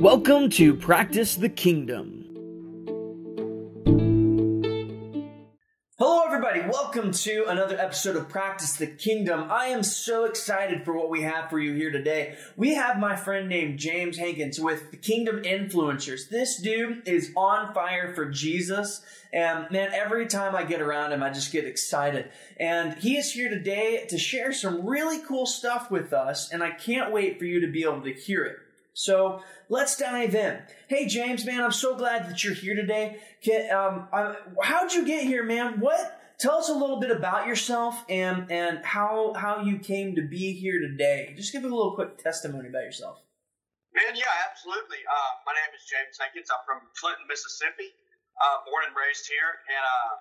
Welcome to Practice the Kingdom. Hello, everybody. Welcome to another episode of Practice the Kingdom. I am so excited for what we have for you here today. We have my friend named James Hankins with the Kingdom Influencers. This dude is on fire for Jesus. And man, every time I get around him, I just get excited. And he is here today to share some really cool stuff with us. And I can't wait for you to be able to hear it. So let's dive in. Hey, James, man, I'm so glad that you're here today. Can, um, I, how'd you get here, man? What? Tell us a little bit about yourself and and how how you came to be here today. Just give a little quick testimony about yourself. Man, yeah, absolutely. Uh, my name is James Hankins. I'm from Clinton, Mississippi, uh, born and raised here. And, uh,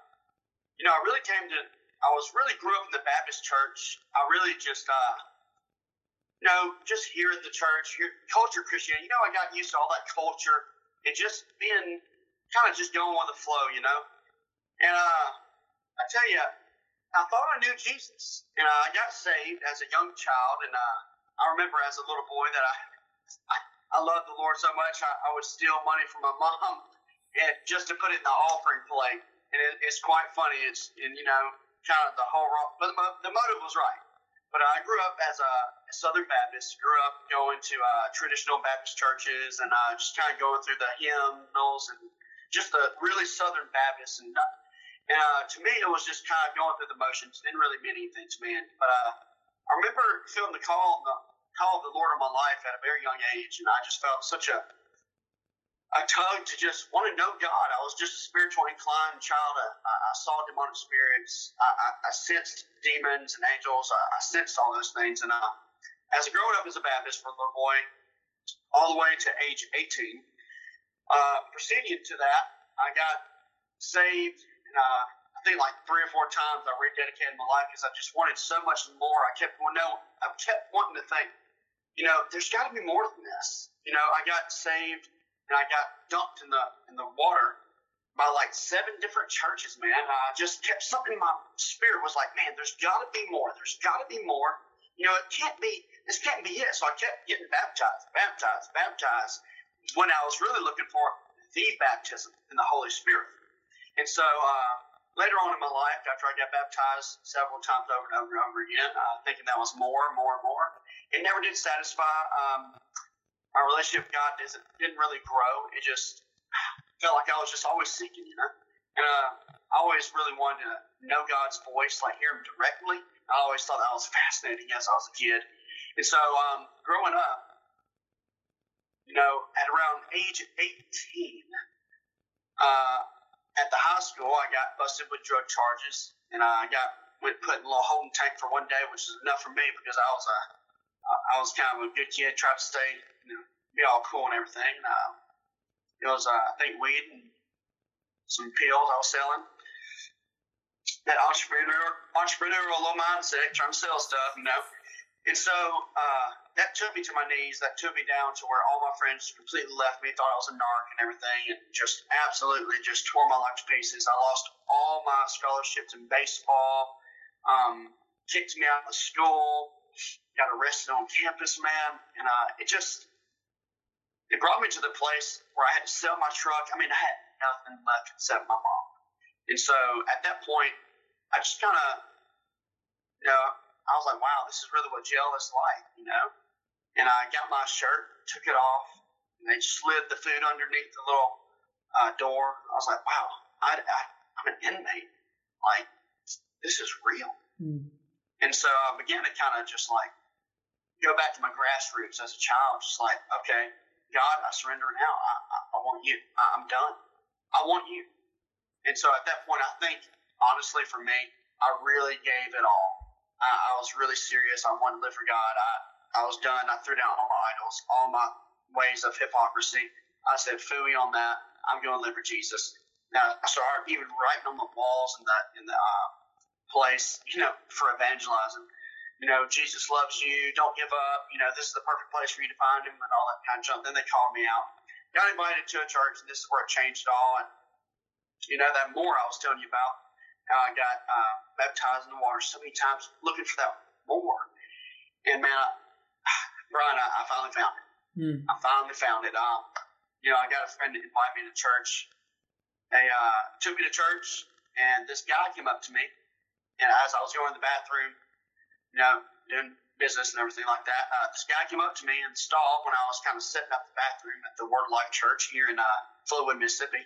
you know, I really came to, I was really grew up in the Baptist church. I really just, uh, you know, just here at the church, culture Christianity, you know, I got used to all that culture and just being kind of just going with the flow, you know. And uh, I tell you, I thought I knew Jesus, and uh, I got saved as a young child, and uh, I remember as a little boy that I, I, I loved the Lord so much, I, I would steal money from my mom and just to put it in the offering plate. And it, it's quite funny. It's and you know, kind of the whole wrong, but the motive was right. But I grew up as a Southern Baptist. Grew up going to uh, traditional Baptist churches and uh, just kind of going through the hymnals and just the really Southern Baptist. And, and uh, to me, it was just kind of going through the motions. Didn't really mean anything to me. But uh, I remember feeling the call, the call of the Lord of my life at a very young age, and I just felt such a a tug to just want to know God. I was just a spiritually inclined child. I, I saw demonic spirits. I, I, I sensed demons and angels. I, I sensed all those things. And uh, as a growing up as a Baptist from a little boy, all the way to age 18, uh, proceeding to that, I got saved. And uh, I think like three or four times I rededicated my life because I just wanted so much more. I kept well, no, I kept wanting to think, you know, there's got to be more than this. You know, I got saved and I got dunked in the in the water by like seven different churches, man. I just kept something in my spirit was like, man, there's got to be more. There's got to be more. You know, it can't be. This can't be it. So I kept getting baptized, baptized, baptized. When I was really looking for the baptism in the Holy Spirit, and so uh, later on in my life, after I got baptized several times over and over and over again, uh, thinking that was more, and more, and more, it never did satisfy. Um, my relationship with God didn't didn't really grow. It just felt like I was just always seeking, you know. And uh, I always really wanted to know God's voice, like hear Him directly. I always thought that was fascinating as I was a kid. And so, um, growing up, you know, at around age 18, uh, at the high school, I got busted with drug charges, and I got went put in a little holding tank for one day, which is enough for me because I was a I was kind of a good kid, tried to stay you know, be all cool and everything. Uh, it was, uh, I think, weed and some pills I was selling. That entrepreneur, entrepreneurial little mindset, trying to sell stuff, you know. And so uh, that took me to my knees. That took me down to where all my friends completely left me, thought I was a narc and everything, and just absolutely just tore my life to pieces. I lost all my scholarships in baseball, um, kicked me out of school, got arrested on campus, man. And uh, it just, it brought me to the place where I had to sell my truck. I mean, I had nothing left except my mom. And so at that point, I just kind of, you know, I was like, wow, this is really what jail is like, you know? And I got my shirt, took it off, and they slid the food underneath the little uh, door. I was like, wow, I, I, I'm an inmate. Like, this is real. Mm. And so I began to kind of just like go back to my grassroots as a child, just like, okay, God, I surrender now. I, I, I want you. I, I'm done. I want you. And so at that point, I think, honestly, for me, I really gave it all. I, I was really serious. I wanted to live for God. I, I was done. I threw down all my idols, all my ways of hypocrisy. I said, fooey on that. I'm going to live for Jesus. Now, so I started even writing on the walls in the, in the uh, place, you know, for evangelizing you know, Jesus loves you, don't give up, you know, this is the perfect place for you to find him and all that kind of junk. Then they called me out. Got invited to a church, and this is where it changed it all. And, you know, that more I was telling you about, how I got uh, baptized in the water so many times looking for that more. And man, I, Brian, I, I finally found it. Hmm. I finally found it. Um, you know, I got a friend that invited me to church. They uh, took me to church, and this guy came up to me, and as I was going to the bathroom, you know, doing business and everything like that, uh, this guy came up to me and stall when I was kind of setting up the bathroom at the Word Life Church here in uh, Flowood, Mississippi.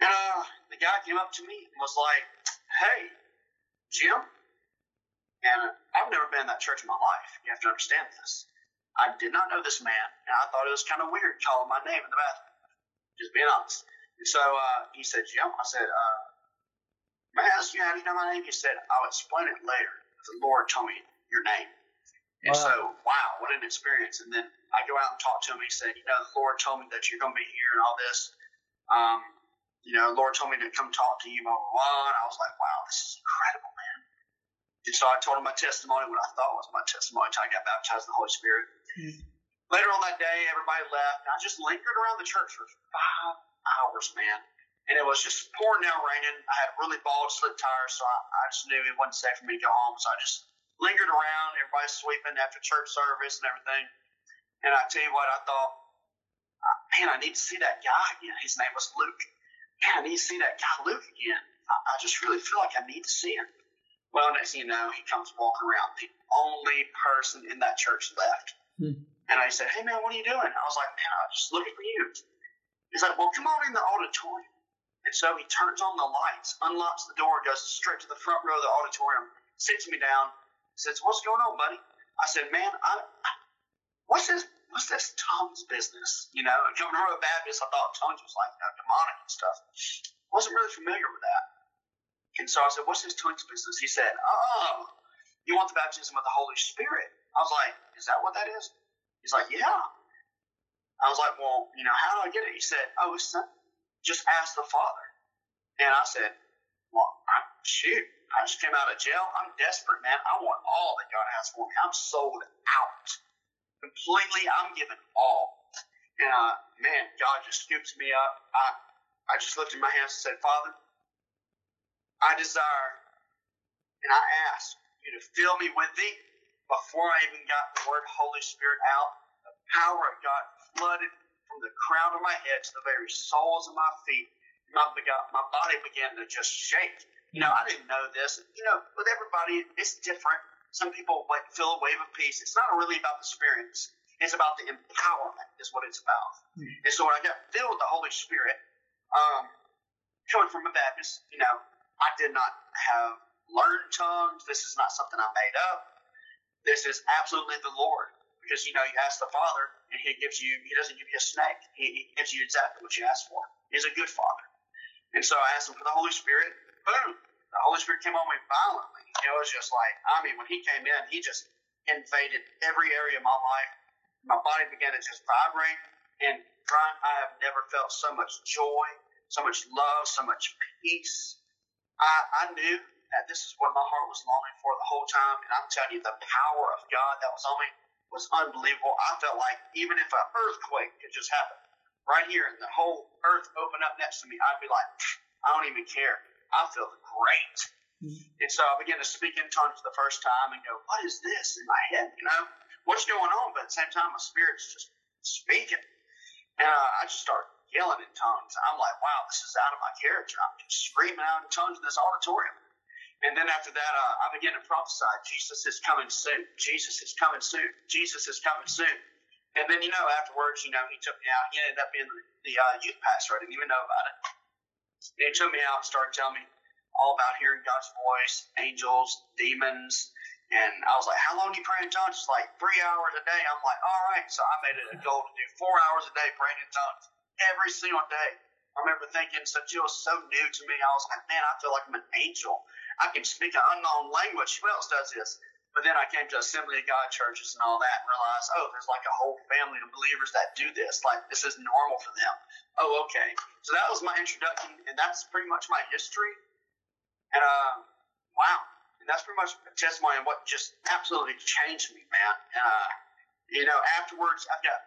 And uh, the guy came up to me and was like, "Hey, Jim." And I've never been in that church in my life. You have to understand this. I did not know this man, and I thought it was kind of weird calling my name in the bathroom. Just being honest. And so uh, he said, Jim, I said, uh, may I ask you how do you know my name? He said, I'll explain it later. The Lord told me your name. And Wow. so, wow, what an experience. And then I go out and talk to him. He said, you know, the Lord told me that you're going to be here and all this. Um, you know, Lord told me to come talk to you, blah, blah, blah. And I was like, wow, this is incredible, man. And so I told him my testimony, what I thought was my testimony until I got baptized in the Holy Spirit. Hmm. Later on that day, everybody left. And I just lingered around the church for five hours, man. And it was just pouring down raining. I had really bald, slip tires, so I, I just knew it wasn't safe for me to go home. So I just lingered around. Everybody's sweeping after church service and everything. And I tell you what, I thought, man, I need to see that guy again. His name was Luke. Man, I need to see that guy Luke again. I, I just really feel like I need to see him. Well, next thing you know, he comes walking around. The only person in that church left. Hmm. And I said, hey, man, what are you doing? I was like, man, I was just looking for you. He's like, well, come on in the auditorium. And so he turns on the lights, unlocks the door, goes straight to the front row of the auditorium, sits me down, says, what's going on, buddy? I said, man, I, what's this? What's this tongues business? You know, coming from a Baptist, I thought tongues was like you know, demonic and stuff. Wasn't really familiar with that. And so I said, what's this tongues business? He said, oh, you want the baptism of the Holy Spirit? I was like, is that what that is? He's like, yeah. I was like, well, you know, how do I get it? He said, oh, just ask the Father. And I said, well, I, shoot, I just came out of jail. I'm desperate, man. I want all that God has for me. I'm sold out. Completely, I'm giving all. And, uh, man, God just scoops me up. I, I just lifted my hands and said, Father, I desire and I ask you to fill me with thee before I even got the word Holy Spirit out. The power of God flooded from the crown of my head to the very soles of my feet. My, my body began to just shake. You know, I didn't know this. You know, with everybody, it's different. Some people like, feel a wave of peace. It's not really about the experience. It's about the empowerment, is what it's about. And so when I got filled with the Holy Spirit, um, coming from a Baptist, you know, I did not have learned tongues. This is not something I made up. This is absolutely the Lord. Because, you know, you ask the Father, and He gives you, He doesn't give you a snake. He, he gives you exactly what you ask for. He's a good Father. And so I asked Him for the Holy Spirit. Boom. The Holy Spirit came on me violently. It was just like, I mean, when He came in, He just invaded every area of my life. My body began to just vibrate. And I have never felt so much joy, so much love, so much peace. I, I knew that this is what my heart was longing for the whole time. And I'm telling you, the power of God that was on me was unbelievable. I felt like even if an earthquake could just happen right here and the whole earth open up next to me, I'd be like, I don't even care. I feel great. And so I began to speak in tongues for the first time and go, What is this in my head? You know, what's going on? But at the same time, my spirit's just speaking. And uh, I just start yelling in tongues. I'm like, wow, this is out of my character. I'm just screaming out in tongues in this auditorium. And then after that, uh, I began to prophesy, Jesus is coming soon. Jesus is coming soon. Jesus is coming soon. And then, you know, afterwards, you know, he took me out. He ended up being the, the uh, youth pastor. I didn't even know about it. Took me out and started telling me all about hearing God's voice, angels, demons. And I was like, how long do you pray in tongues? It's like three hours a day. I'm like, all right. So I made it a goal to do four hours a day praying in tongues every single day. I remember thinking, since it was so new to me, I was like, man, I feel like I'm an angel. I can speak an unknown language. Who else does this? But then I came to Assembly of God churches and all that and realized, oh, there's like a whole family of believers that do this. Like, this is normal for them. Oh, okay. So that was my introduction, and that's pretty much my history. And, uh, wow. And that's pretty much a testimony of what just absolutely changed me, man. Uh, you know, afterwards, I've got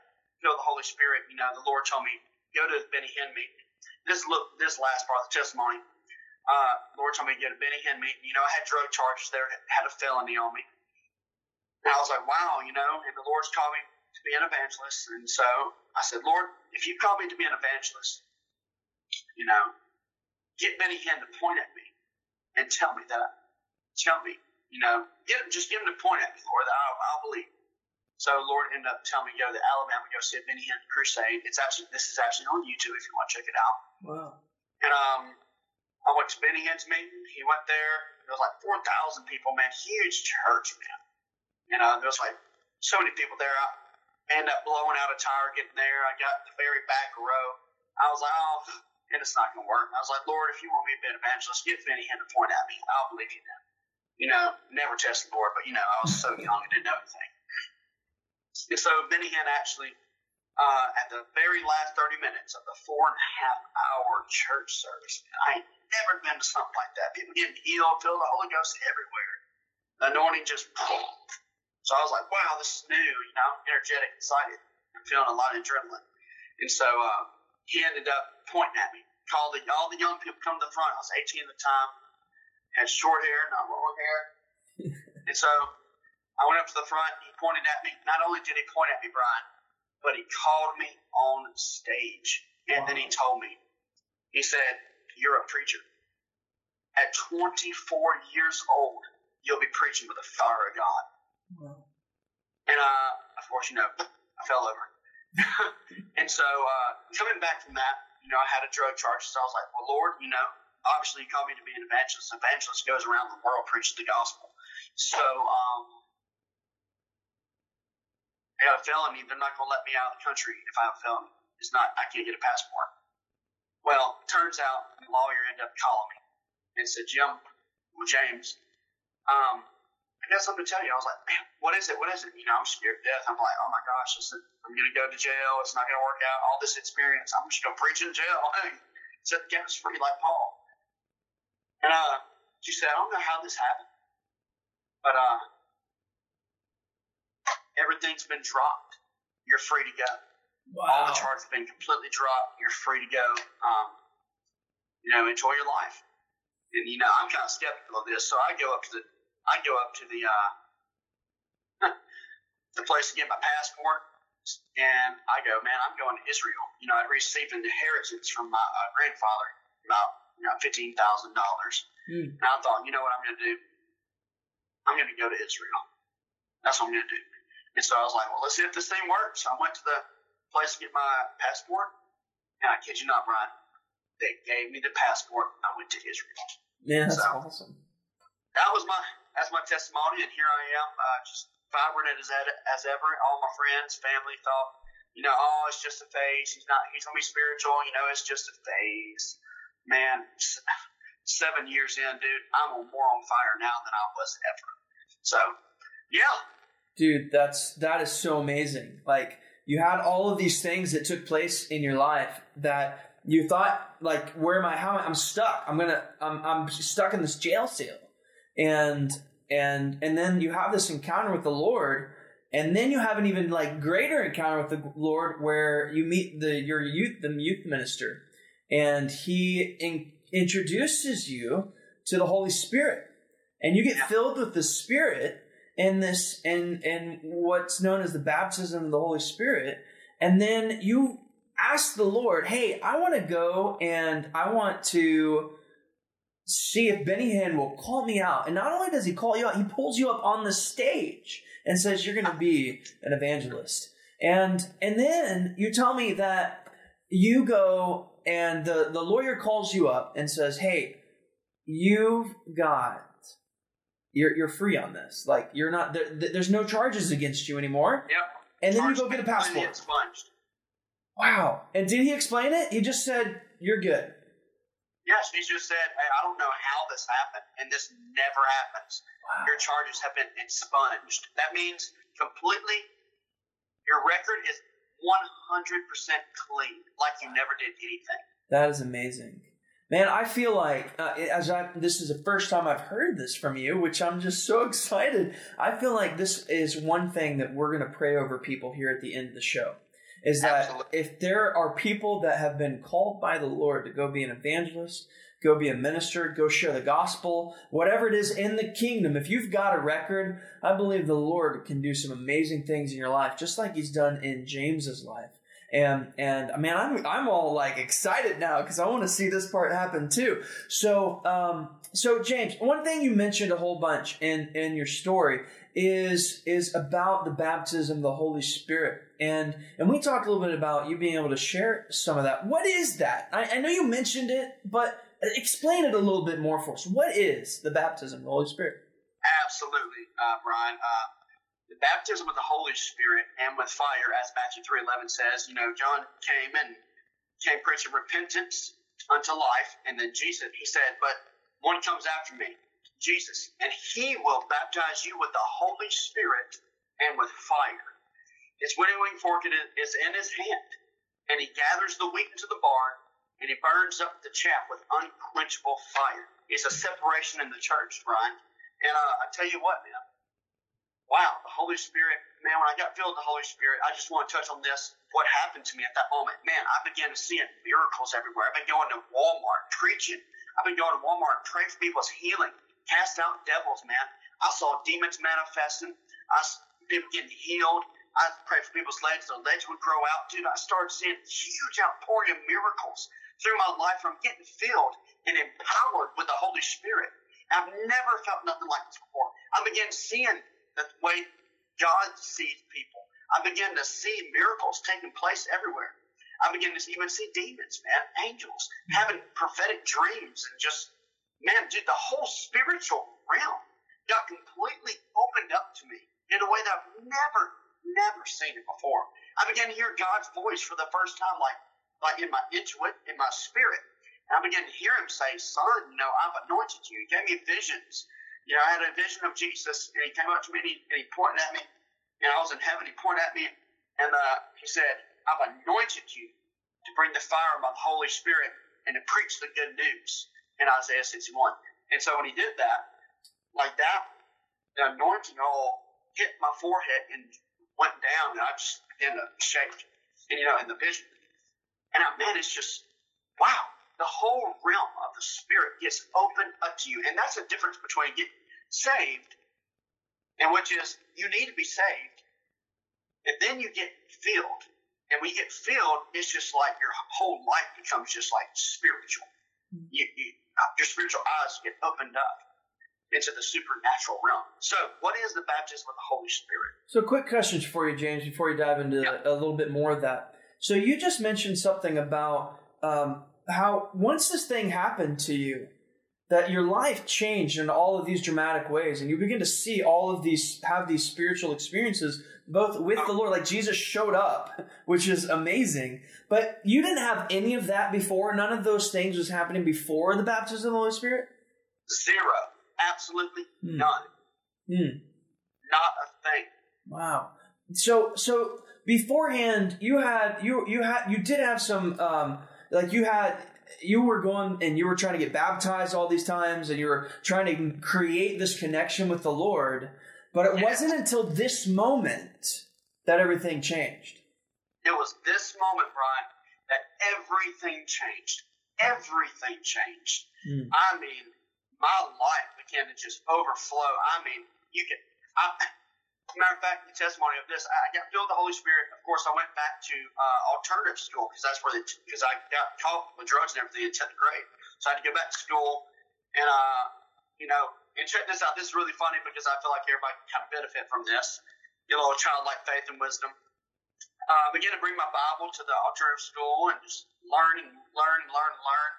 filled with the Holy Spirit. You know, the Lord told me, go to Benny meeting. This look, this last part of the testimony, uh, Lord told me to go to Benny Hinn meeting. You know, I had drug charges there, had a felony on me. And I was like, wow, you know, and the Lord's called me to be an evangelist. And so I said, Lord, if you call me to be an evangelist, you know, get Benny Hinn to point at me and tell me that. Tell me, you know, get him, just get him to point at me, Lord. I'll, I'll believe. So Lord ended up telling me to go to Alabama, go see a Benny Hinn crusade. It's actually this is actually on YouTube if you want to check it out. Wow. And um, I went to Benny Hinn's meeting. He went there. There was like four thousand people, man. Huge church, man. You know, there was like so many people there. I ended up blowing out a tire getting there. I got the very back row. I was like, oh, and it's not going to work. I was like, Lord, if you want me to be an evangelist, get Benny Hinn to point at me. I'll believe you then. You know, never test the Lord, but you know, I was so young, I didn't know anything. And so Benny Hinn actually, uh, at the very last 30 minutes of the four and a half hour church service, I ain't never been to something like that. People getting healed, filled the Holy Ghost everywhere. The anointing just, so I was like, wow, this is new. You know, I'm energetic, excited. I'm feeling a lot of adrenaline. And so uh, he ended up pointing at me. Called the, all the young people come to the front. I was 18 at the time. Had short hair, not long hair. and so I went up to the front. He pointed at me. Not only did he point at me, Brian, but he called me on stage. And wow. then he told me, he said, You're a preacher. At 24 years old, you'll be preaching with the fire of God. Wow. And uh, of course, you know, I fell over. and so uh, coming back from that, you know, I had a drug charge. So I was like, well, Lord, you know, obviously you called me to be an evangelist. An evangelist goes around the world preaching the gospel. So um, I got a felony. They're not going to let me out of the country if I have a felony. It's not, I can't get a passport. Well, turns out the lawyer ended up calling me and said, Jim, well, James, um, I got something to tell you. I was like, man, what is it? What is it? You know, I'm scared to death. I'm like, oh my gosh, listen, I'm going to go to jail. It's not going to work out. All this experience, I'm just going to preach in jail. Set the captives free like Paul. And uh, she said, I don't know how this happened, but uh, everything's been dropped. You're free to go. Wow. All the charges have been completely dropped. You're free to go. Um, you know, enjoy your life. And you know, I'm kind of skeptical of this, so I go up to the I go up to the uh, the place to get my passport, and I go, man, I'm going to Israel. You know, I'd received an inheritance from my uh, grandfather, about you know fifteen thousand dollars, mm. and I thought, you know what I'm going to do? I'm going to go to Israel. That's what I'm going to do. And so I was like, well, let's see if this thing works. So I went to the place to get my passport, and I kid you not, Brian, they gave me the passport. I went to Israel. Yeah, that's so, awesome. That was my that's my testimony, and here I am, uh, just vibrant as as ever. All my friends, family thought, you know, oh, it's just a phase. He's not. He's gonna be spiritual. You know, it's just a phase. Man, seven years in, dude, I'm more on fire now than I was ever. So, yeah. Dude, that's that is so amazing. Like you had all of these things that took place in your life that you thought like where am i how am I? i'm stuck i'm gonna i'm, I'm stuck in this jail cell and and and then you have this encounter with the Lord, and then you have an even like greater encounter with the Lord where you meet the your youth the youth minister, and he in, introduces you to the Holy Spirit, and you get filled with the Spirit and this and in what's known as the baptism of the Holy Spirit, and then you ask the Lord, "Hey, I want to go and I want to." see if Benny Hinn will call me out. And not only does he call you out, he pulls you up on the stage and says you're going to be an evangelist. And and then you tell me that you go and the, the lawyer calls you up and says, "Hey, you've got you're you're free on this. Like you're not there, there's no charges against you anymore." Yep. And then you go get a passport. Expunged. Wow. And did he explain it? He just said, "You're good." Yes, he just said, hey, I don't know how this happened, and this never happens. Wow. Your charges have been expunged. That means completely, your record is 100% clean, like you never did anything. That is amazing. Man, I feel like uh, as I this is the first time I've heard this from you, which I'm just so excited. I feel like this is one thing that we're going to pray over people here at the end of the show is that Absolutely. if there are people that have been called by the Lord to go be an evangelist, go be a minister, go share the gospel, whatever it is in the kingdom. If you've got a record, I believe the Lord can do some amazing things in your life, just like He's done in James's life. And and man, I'm I'm all like excited now because I want to see this part happen too. So um so James, one thing you mentioned a whole bunch in in your story is is about the baptism of the Holy Spirit. And and we talked a little bit about you being able to share some of that. What is that? I, I know you mentioned it, but explain it a little bit more for us. What is the baptism of the Holy Spirit? Absolutely, uh, Brian. Uh, baptism with the Holy Spirit and with fire, as Matthew three eleven says. You know, John came and came preaching repentance unto life, and then Jesus, he said, "But one comes after me, Jesus, and he will baptize you with the Holy Spirit and with fire. His winnowing fork is in his hand, and he gathers the wheat into the barn, and he burns up the chaff with unquenchable fire. It's a separation in the church, Brian. And uh, I tell you what, man, wow, the Holy Spirit, man, when I got filled with the Holy Spirit, I just want to touch on this. What happened to me at that moment? Man, I began seeing miracles everywhere. I've been going to Walmart preaching. I've been going to Walmart praying for people's healing, cast out devils, man. I saw demons manifesting. I people getting healed. I prayed for people's legs, their legs would grow out. Dude, I started seeing huge outpouring of miracles through my life from getting filled and empowered with the Holy Spirit. I've never felt nothing like this before. I began seeing the way God sees people. I begin to see miracles taking place everywhere. I begin to even see demons, man, angels, having prophetic dreams, and just, man, dude, the whole spiritual realm got completely opened up to me in a way that I've never, never seen it before. I began to hear God's voice for the first time, like, like in my intuit, in my spirit. And I began to hear Him say, "Son, you know, I've anointed you. He gave me visions you know, I had a vision of Jesus, and he came up to me and he, and he pointed at me, and I was in heaven. He pointed at me, and uh, he said, "I've anointed you to bring the fire of my Holy Spirit and to preach the good news." In Isaiah 61. And so when he did that, like that, the anointing all hit my forehead and went down, and I just began to shake. And you know, in the vision, and I, man, it's just wow the whole realm of the Spirit gets opened up to you. And that's the difference between getting saved and which is you need to be saved. And then you get filled. And when you get filled, it's just like your whole life becomes just like spiritual. You, you, your spiritual eyes get opened up into the supernatural realm. So, what is the baptism of the Holy Spirit? So, quick questions for you, James, before you dive into yeah. a little bit more of that. So, you just mentioned something about um, how once this thing happened to you, that your life changed in all of these dramatic ways, and you begin to see all of these have these spiritual experiences both with the Lord, like Jesus showed up, which is amazing. But you didn't have any of that before. None of those things was happening before the baptism of the Holy Spirit. Zero, absolutely mm. none. Mm. Not a thing. Wow. So, so beforehand, you had you you had you did have some. Um, like you had you were going and you were trying to get baptized all these times and you were trying to create this connection with the Lord. But it wasn't until this moment that everything changed. It was this moment, Brian, that everything changed. Everything changed. Mm. I mean, my life began to just overflow. I mean, you can. I, matter of fact, the testimony of this, I got filled with the Holy Spirit. Of course, I went back to uh, alternative school because that's where because I got caught with drugs and everything in tenth grade. So I had to go back to school, and uh, you know, and check this out. This is really funny because I feel like everybody can kind of benefit from this. Get a little childlike faith and wisdom. Uh, I began to bring my Bible to the alternative school and just learn and learn and learn and learn.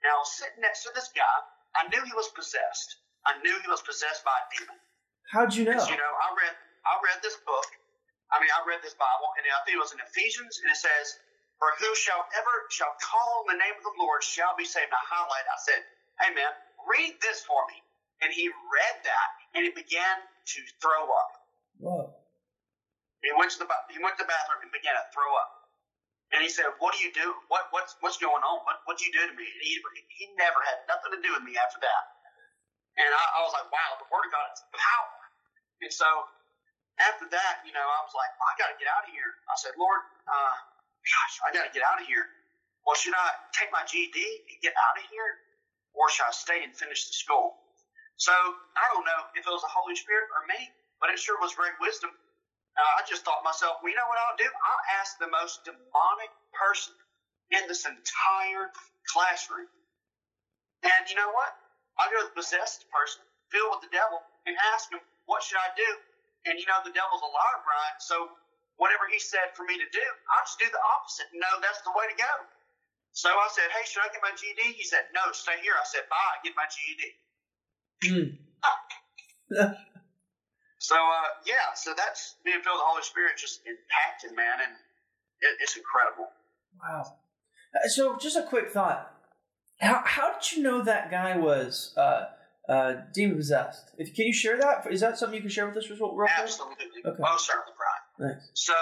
And I was sitting next to this guy. I knew he was possessed. I knew he was possessed by a demon. How'd you know? You know, I read I read this book. I mean, I read this Bible, and I think it was in Ephesians, and it says, "For who shall ever shall call on the name of the Lord shall be saved." I highlight. I said, "Hey, man, read this for me." And he read that, and he began to throw up. Whoa. He went to the he went to the bathroom and began to throw up. And he said, "What do you do? What what's what's going on? What what do you do to me?" And he he never had nothing to do with me after that. And I, I was like, "Wow, the Word of God is power." And so after that, you know, I was like, I got to get out of here. I said, Lord, uh, gosh, I got to get out of here. Well, should I take my GED and get out of here? or should I stay and finish the school? So I don't know if it was the Holy Spirit or me, but it sure was great wisdom. Uh, I just thought to myself, well, you know what I'll do? I'll ask the most demonic person in this entire classroom. And you know what? I'll go to the possessed person, filled with the devil, and ask him, what should I do? And you know, the devil's a liar, Brian. So whatever he said for me to do, I'll just do the opposite. No, that's the way to go. So I said, hey, should I get my GED? He said, no, stay here. I said, bye, get my GED. Hmm. so, uh, yeah, so that's being filled with the Holy Spirit just impacted, man, and it, it's incredible. Wow. Uh, So, just a quick thought. How, how did you know that guy was uh, uh, demon possessed? If, can you share that? Is that something you can share with us real real quick? Absolutely. Okay. Most certainly, Brian. Thanks. So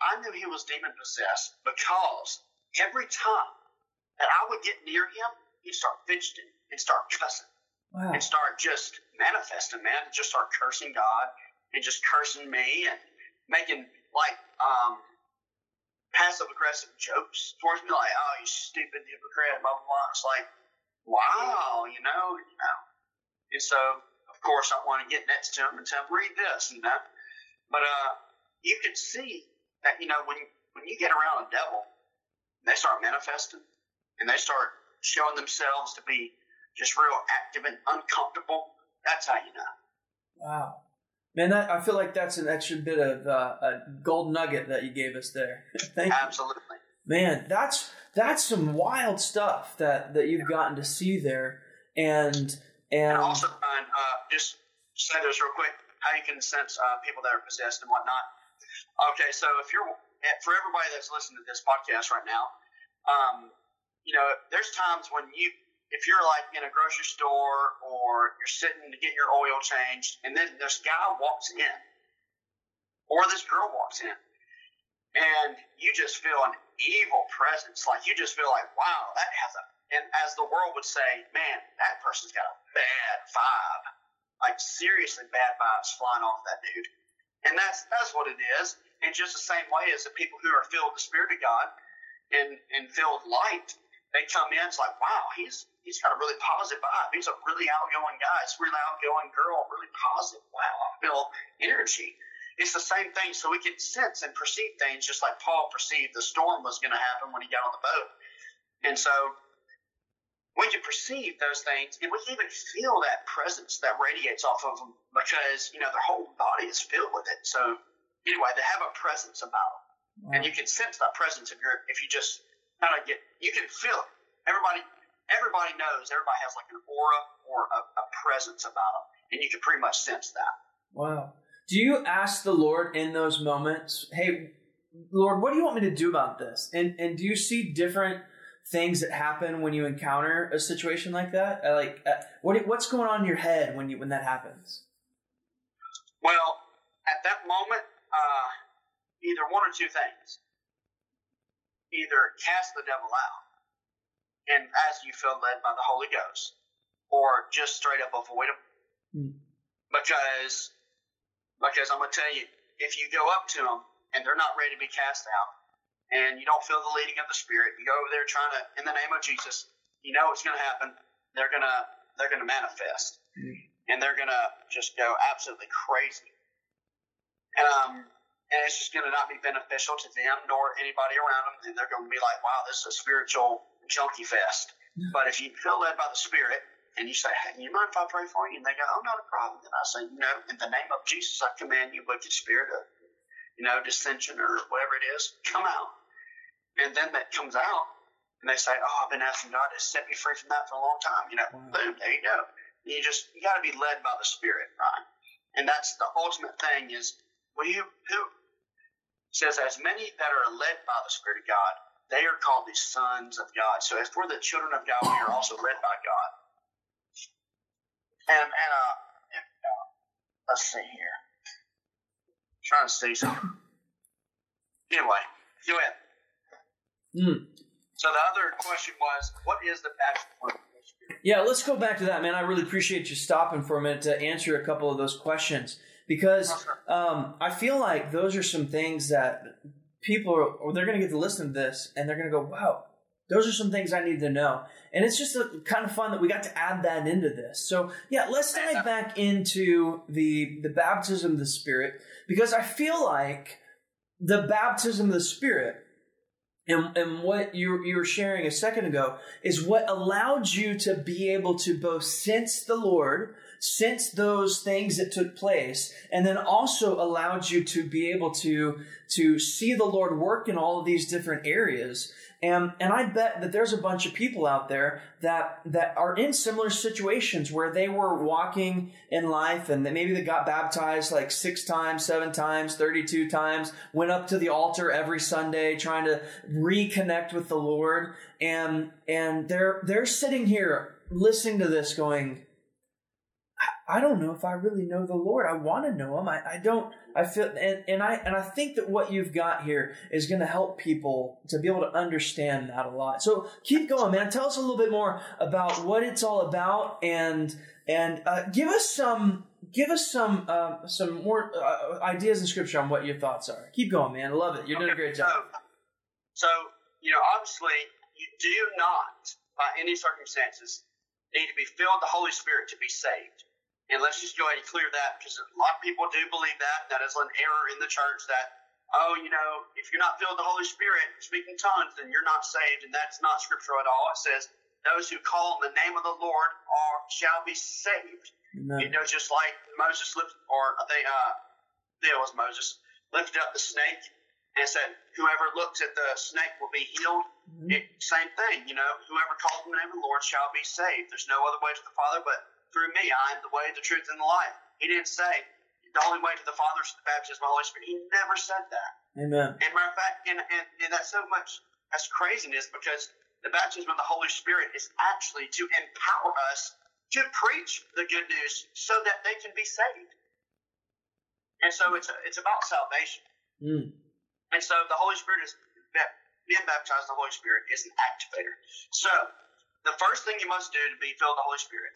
I knew he was demon possessed because every time that I would get near him, he'd start fidgeting and start cussing Wow. and start just manifesting, man, and just start cursing God and just cursing me and making like um passive aggressive jokes towards me, like, "Oh, you stupid hypocrite," blah blah blah. It's like, wow, you know, you know. And so, of course, I want to get next to him and tell him, "Read this," you know. But uh, you can see that you know when when you get around a devil, they start manifesting and they start showing themselves to be just real active and uncomfortable. That's how you know. Wow. Man, that, I feel like that's an extra bit of uh, a gold nugget that you gave us there. Thank you. Absolutely. Man, that's that's some wild stuff that, that you've gotten to see there. And and And also, uh, just say this real quick: how you can sense uh, people that are possessed and whatnot. Okay, so if you're eh, for everybody that's listening to this podcast right now, um, you know, there's times when you, if you're like in a grocery store or you're sitting to get your oil changed, and then this guy walks in, or this girl walks in, and you just feel an evil presence, like you just feel like, wow, that has a, and as the world would say, man, that person's got a bad vibe, like seriously bad vibes flying off that dude. And that's that's what it is. And just the same way as the people who are filled with the Spirit of God and and filled with light, they come in. It's like, wow, he's he's got a really positive vibe. He's a really outgoing guy. It's a really outgoing girl. Really positive. Wow, I feel energy. It's the same thing. So we can sense and perceive things just like Paul perceived the storm was going to happen when he got on the boat. And so we can perceive those things, and we can even feel that presence that radiates off of them because you know their whole body is filled with it. So anyway, they have a presence about them, and you can sense that presence if you're if you just kind of get you can feel it. Everybody everybody knows everybody has like an aura or a, a presence about them, and you can pretty much sense that. wow. Do you ask the Lord in those moments, "Hey, Lord, what do you want me to do about this?" And and do you see different things that happen when you encounter a situation like that? Uh, Like, uh, what what's going on in your head when you when that happens? Well, at that moment, uh, either one or two things. Either cast the devil out, and as you feel led by the Holy Ghost, or just straight up avoid him. Hmm. Because, because I'm gonna tell you, if you go up to them and they're not ready to be cast out, and you don't feel the leading of the Spirit, you go over there trying to, in the name of Jesus, you know what's gonna happen. They're gonna, they're gonna manifest, Hmm. and they're gonna just go absolutely crazy. Um, and it's just going to not be beneficial to them nor anybody around them. And they're going to be like, wow, this is a spiritual junkie fest. But if you feel led by the Spirit and you say, hey, you mind if I pray for you? And they go, oh, not a problem. And I say, no, in the name of Jesus, I command you, wicked spirit of, you know, dissension or whatever it is, come out. And then that comes out and they say, oh, I've been asking God to set me free from that for a long time. You know, Wow. boom, there you go. You just, you got to be led by the Spirit, right? And that's the ultimate thing is, well, you, who says, as many that are led by the Spirit of God, they are called the sons of God. So as we're the children of God, we are also led by God. And, and uh, and, uh, let's see here. Trying to see something. Anyway, go ahead. Hmm. So the other question was, what is the baptism of the Holy Spirit? Yeah, let's go back to that, man. I really appreciate you stopping for a minute to answer a couple of those questions because um, I feel like those are some things that people are, or they're going to get to listen to this and they're going to go, wow, Those are some things I need to know. And it's just uh, a, kind of fun that we got to add that into this. So yeah, let's dive back into the the baptism of the Spirit because I feel like the baptism of the Spirit and, and what you, you were sharing a second ago is what allowed you to be able to both sense the Lord, sense those things that took place, and then also allowed you to be able to, to see the Lord work in all of these different areas and, and I bet that there's a bunch of people out there that, that are in similar situations where they were walking in life and maybe they got baptized like six times, seven times, 32 times, went up to the altar every Sunday trying to reconnect with the Lord. And, and they're, they're sitting here listening to this going, I don't know if I really know the Lord. I want to know him. I, I don't, I feel, and, and I, and I think that what you've got here is going to help people to be able to understand that a lot. So keep going, man. Tell us a little bit more about what it's all about and, and, uh, give us some, give us some, uh, some more uh, ideas in scripture on what your thoughts are. Keep going, man. I love it. You're okay, doing a great job. So, so, you know, obviously you do not, by any circumstances, need to be filled with the Holy Spirit to be saved. And let's just go ahead and clear that because a lot of people do believe that. That is an error in the church that, oh, you know, if you're not filled with the Holy Spirit, speaking tongues, then you're not saved. And that's not scriptural at all. It says, those who call on the name of the Lord are shall be saved. Amen. You know, just like Moses lifted, or I think, uh, it was Moses, lifted up the snake and said, whoever looks at the snake will be healed. Mm-hmm. It, same thing, you know, whoever calls on the name of the Lord shall be saved. There's no other way to the Father but through me. I am the way, the truth, and the life. He didn't say the only way to the Father is the baptism of the Holy Spirit. He never said that. Amen. And matter of fact, and, and, and that's so much that's craziness because the baptism of the Holy Spirit is actually to empower us to preach the good news so that they can be saved. And so it's it's about salvation. Mm. And so the Holy Spirit is being baptized the Holy Spirit is an activator. So the first thing you must do to be filled with the Holy Spirit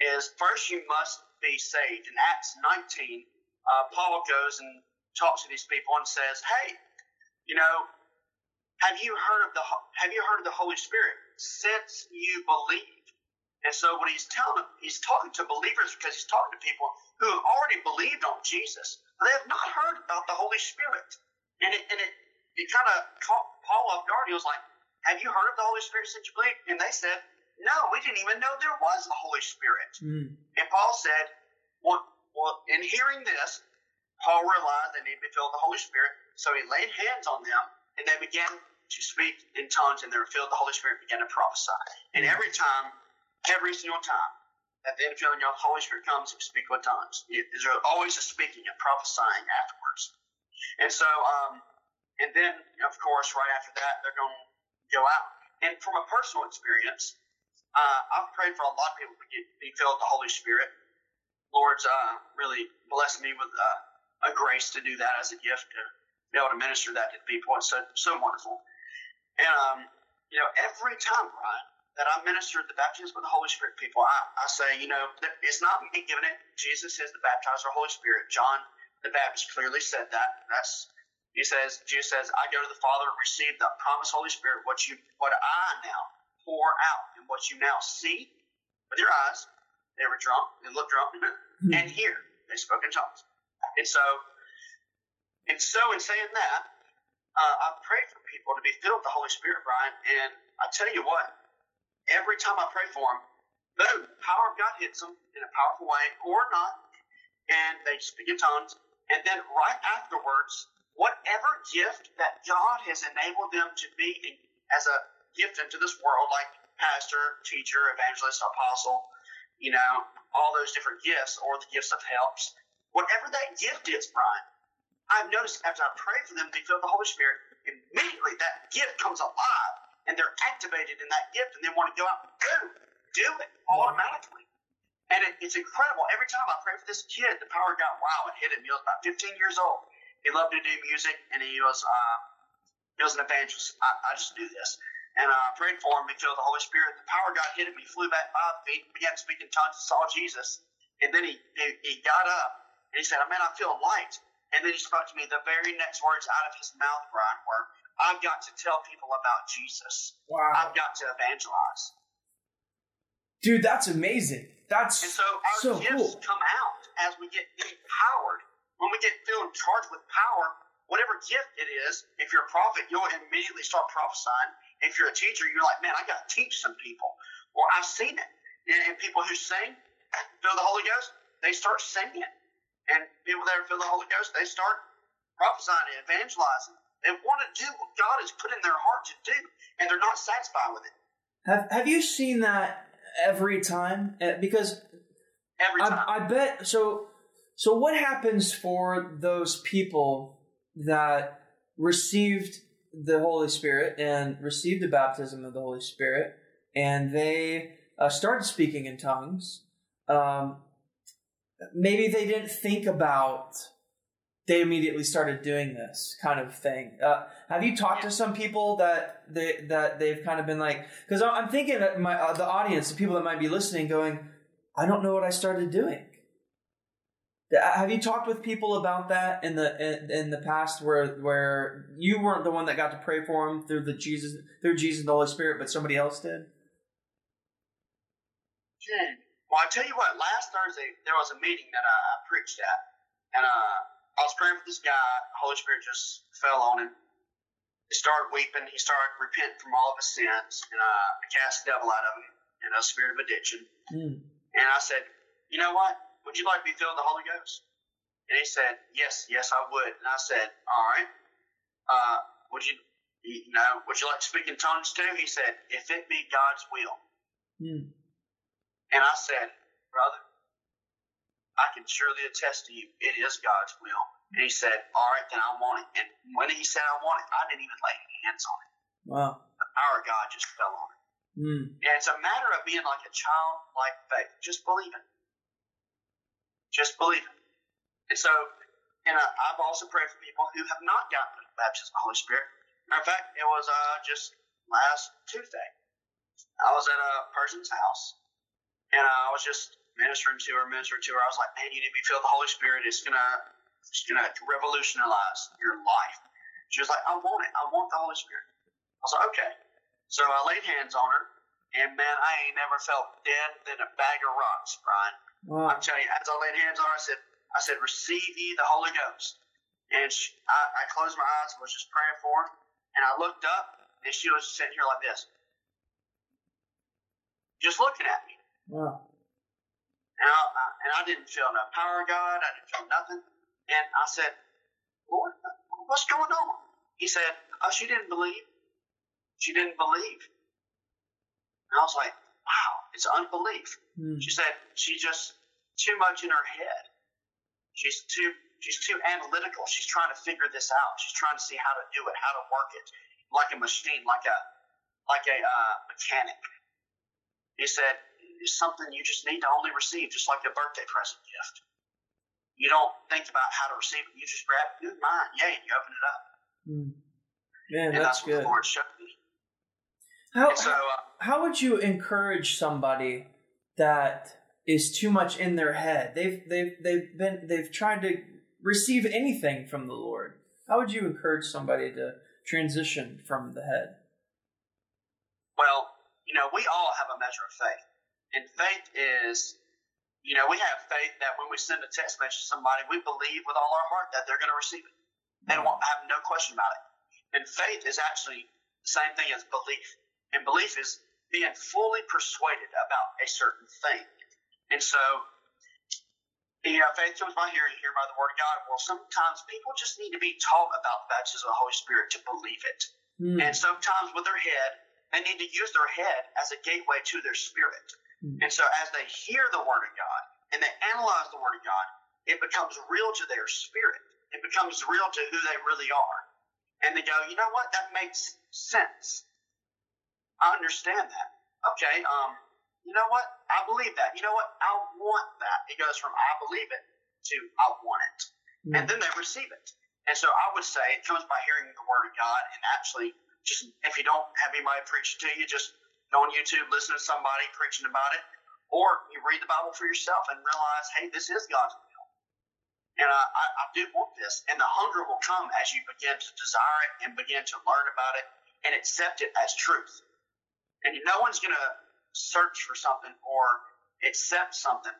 is first you must be saved. In Acts 19, uh, Paul goes and talks to these people and says, "Hey, you know, have you heard of the Have you heard of the Holy Spirit since you believe?" And so, what he's telling them, he's talking to believers because he's talking to people who have already believed on Jesus, but they have not heard about the Holy Spirit. And it and it, it kind of caught Paul off guard. He was like, "Have you heard of the Holy Spirit since you believe?" And they said, no, we didn't even know there was the Holy Spirit. Mm. And Paul said, well, well, in hearing this, Paul realized they needed to be filled with the Holy Spirit, so he laid hands on them, and they began to speak in tongues, and they were filled with the Holy Spirit and began to prophesy. And every time, every single time, that the end of the Holy Spirit comes and speak with tongues. There's always a speaking and prophesying afterwards. And so, um, and then, of course, right after that, they're going to go out. And from a personal experience, uh, I've prayed for a lot of people to get, be filled with the Holy Spirit. Lord's uh, really blessed me with uh, a grace to do that as a gift to be able to minister that to people. It's so, so wonderful. And, um, you know, every time, Brian, that I minister the baptism of the Holy Spirit people, I, I say, you know, it's not me giving it. Jesus is the baptizer of the Holy Spirit. John the Baptist clearly said that. That's he says, Jesus says, I go to the Father and receive the promised Holy Spirit, what you what I now pour out. And what you now see with your eyes, they were drunk, they looked drunk, mm-hmm. and hear, they spoke in tongues. And so, and so in saying that, uh, I pray for people to be filled with the Holy Spirit, Brian. And I tell you what, every time I pray for them, boom, power of God hits them in a powerful way or not, and they speak in tongues. And then right afterwards, whatever gift that God has enabled them to be as a gift into this world, like pastor, teacher, evangelist, apostle, you know, all those different gifts or the gifts of helps. Whatever that gift is, Brian, I've noticed after I pray for them filled with the Holy Spirit, immediately that gift comes alive and they're activated in that gift and they want to go out and do, do it automatically. And it, it's incredible. Every time I pray for this kid, the power God, wow, it hit him. He was about 15 years old. He loved to do music and he was, uh, he was an evangelist. I, I just do this and I uh, prayed for him. He filled the Holy Spirit. The power God hit him. He flew back five feet, began speaking tongues, and saw Jesus, and then he, he, he got up and he said, "Man, I feel light." And then he spoke to me. The very next words out of his mouth, Brian, were, I've got to tell people about Jesus. Wow. I've got to evangelize. Dude, that's amazing. That's And so our so gifts cool. come out as we get empowered. When we get filled and charged with power, whatever gift it is, if you're a prophet, you'll immediately start prophesying. If you're a teacher, you're like, man, I got to teach some people. Well, I've seen it. And, and people who sing, feel the Holy Ghost, they start singing. And people that are filled the Holy Ghost, they start prophesying and evangelizing. They want to do what God has put in their heart to do, and they're not satisfied with it Have Have you seen that every time? Uh, Because every time. I, I bet so. So what happens for those people that received the Holy Spirit and received the baptism of the Holy Spirit, and they uh, started speaking in tongues? Um, maybe they didn't think about. They immediately started doing this kind of thing. Uh, have you talked to some people that they that they've kind of been like? Because I'm thinking that my uh, the audience, the people that might be listening, going, I don't know what I started doing. Have you talked with people about that in the in, in the past, where where you weren't the one that got to pray for them through the Jesus through Jesus and the Holy Spirit, but somebody else did? Well, I tell you what. Last Thursday there was a meeting that I, I preached at, and uh, I was praying for this guy. The Holy Spirit just fell on him. He started weeping. He started repenting from all of his sins, and uh, I cast the devil out of him and a spirit of addiction. Mm. And I said, "You know what? Would you like to be filled with the Holy Ghost?" And he said, "Yes, yes, I would." And I said, "All right. Uh, would you, you know, would you like to speak in tongues too?" He said, "If it be God's will." Mm. And I said, Brother, I can surely attest to you, it is God's will. And he said, All right, then I want it. And when he said I want it, I didn't even lay hands on it. Wow. The power of God just fell on it. Mm. And it's a matter of being like a childlike faith. Just believe it. Just believe it. And so, and I, I've also prayed for people who have not gotten the baptism of the Holy Spirit. Matter of fact, it was uh, just last Tuesday. I was at a person's house, and I was just ministering to her, ministering to her. I was like, "Man, you need to be filled with the Holy Spirit. It's gonna, it's gonna revolutionize your life." She was like, "I want it. I want the Holy Spirit." I was like, "Okay." So I laid hands on her, and man, I ain't never felt dead than a bag of rocks, Brian. Wow. I'm telling you, as I laid hands on her, I said, I said, receive ye the Holy Ghost. And she, I, I closed my eyes and was just praying for her. And I looked up, and she was sitting here like this, just looking at me. Wow. And I, I, and I didn't feel no power of God. I didn't feel nothing. And I said, Lord, what's going on? He said, Oh, she didn't believe. She didn't believe. And I was like, Wow, it's unbelief. Mm. She said she's just too much in her head. She's too she's too analytical. She's trying to figure this out. She's trying to see how to do it, how to work it, like a machine, like a like a uh, mechanic. He said it's something you just need to only receive, just like a birthday present gift. You don't think about how to receive it. You just grab it, "Ooh, mine, yay, and you open it up. Mm. Man, and that's that's, what good. the Lord showed me. How, so uh, how would you encourage somebody that is too much in their head? They've they've they've been they've tried to receive anything from the Lord. How would you encourage somebody to transition from the head? Well, you know, we all have a measure of faith. And faith is, you know, we have faith that when we send a text message to somebody, we believe with all our heart that they're going to receive it. And won't have no question about it. And faith is actually the same thing as belief. And belief is being fully persuaded about a certain thing. And so, you know, faith comes by hearing, hearing by the word of God. Well, sometimes people just need to be taught about the baptism of the Holy Spirit to believe it. Mm. And sometimes with their head, they need to use their head as a gateway to their spirit. Mm. And so as they hear the Word of God and they analyze the Word of God, it becomes real to their spirit. It becomes real to who they really are. And they go, you know what? That makes sense. I understand that. Okay, um, you know what? I believe that. You know what? I want that. It goes from I believe it to I want it Mm. and then they receive it. And so I would say it comes by hearing the word of God and actually just if you don't have anybody preach to you, just go on YouTube, listen to somebody preaching about it, or you read the Bible for yourself and realize, hey, this is God's will. And uh, I, I do want this. And the hunger will come as you begin to desire it and begin to learn about it and accept it as truth. And no one's going to search for something or accept something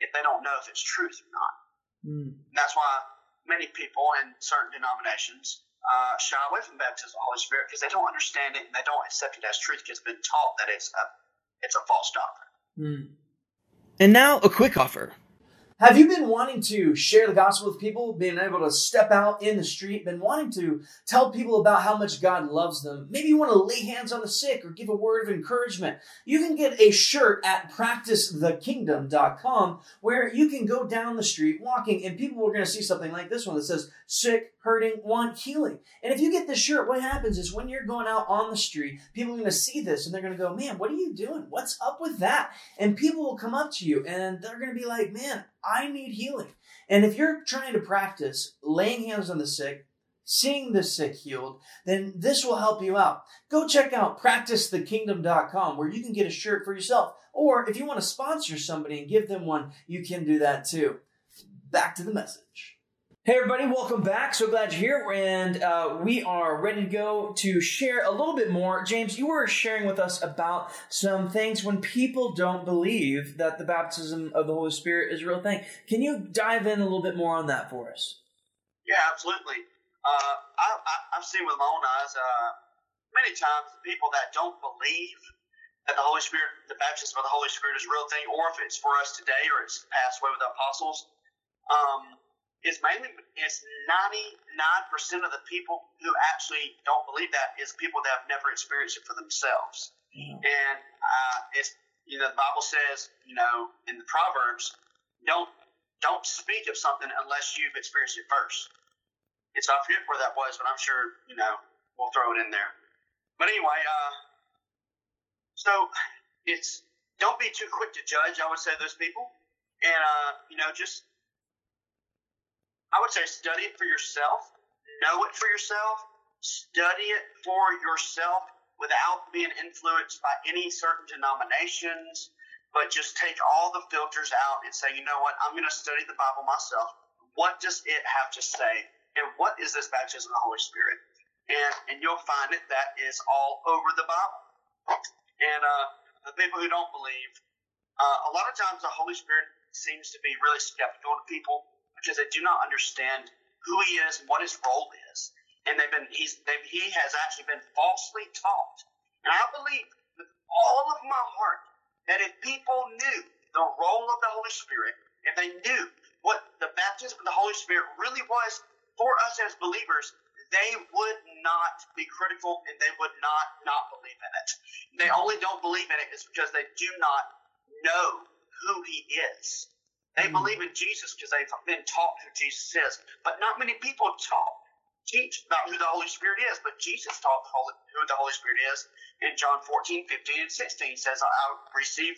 if they don't know if it's truth or not. Mm. that's why many people in certain denominations uh, shy away from baptism of the Holy Spirit because they don't understand it and they don't accept it as truth because it's been taught that it's a, it's a false doctrine. Mm. And now a quick offer. Have you been wanting to share the gospel with people, being able to step out in the street, been wanting to tell people about how much God loves them? Maybe you want to lay hands on the sick or give a word of encouragement. You can get a shirt at practicethekingdom.com where you can go down the street walking and people are going to see something like this one that says sick, hurting, want healing. And if you get this shirt, what happens is when you're going out on the street, people are going to see this and they're going to go, man, what are you doing? What's up with that? And people will come up to you and they're going to be like, man, I need healing. And if you're trying to practice laying hands on the sick, seeing the sick healed, then this will help you out. Go check out practicethekingdom.com where you can get a shirt for yourself. Or if you want to sponsor somebody and give them one, you can do that too. Back to the message. Hey, everybody, welcome back. So glad you're here. And uh, we are ready to go to share a little bit more. James, you were sharing with us about some things when people don't believe that the baptism of the Holy Spirit is a real thing. Can you dive in a little bit more on that for us? Yeah, absolutely. Uh, I, have seen with my own eyes uh, many times the people that don't believe that the Holy Spirit, the baptism of the Holy Spirit is a real thing, or if it's for us today or it's passed away with the apostles. Um, is mainly it's 99% of the people who actually don't believe that is people that have never experienced it for themselves. Mm-hmm. And uh, it's you know the Bible says you know in the Proverbs don't don't speak of something unless you've experienced it first. And so I forget where that was, but I'm sure you know we'll throw it in there. But anyway, uh, so it's don't be too quick to judge. I would say those people, and uh, you know just I would say study it for yourself, know it for yourself, study it for yourself without being influenced by any certain denominations, but just take all the filters out and say, you know what, I'm going to study the Bible myself. What does it have to say? And what is this baptism of the Holy Spirit? And, and you'll find it that is all over the Bible. And uh, the people who don't believe, uh, a lot of times the Holy Spirit seems to be really skeptical to people because they do not understand who he is and what his role is. And they've been he's they've, he has actually been falsely taught. And I believe with all of my heart that if people knew the role of the Holy Spirit, if they knew what the baptism of the Holy Spirit really was for us as believers, they would not be critical and they would not not believe in it. They only don't believe in it is because they do not know who he is. They mm believe in Jesus because they've been taught who Jesus is. But not many people taught, teach about who the Holy Spirit is. But Jesus taught who the Holy Spirit is in John 14, 15, and 16. says, I will receive,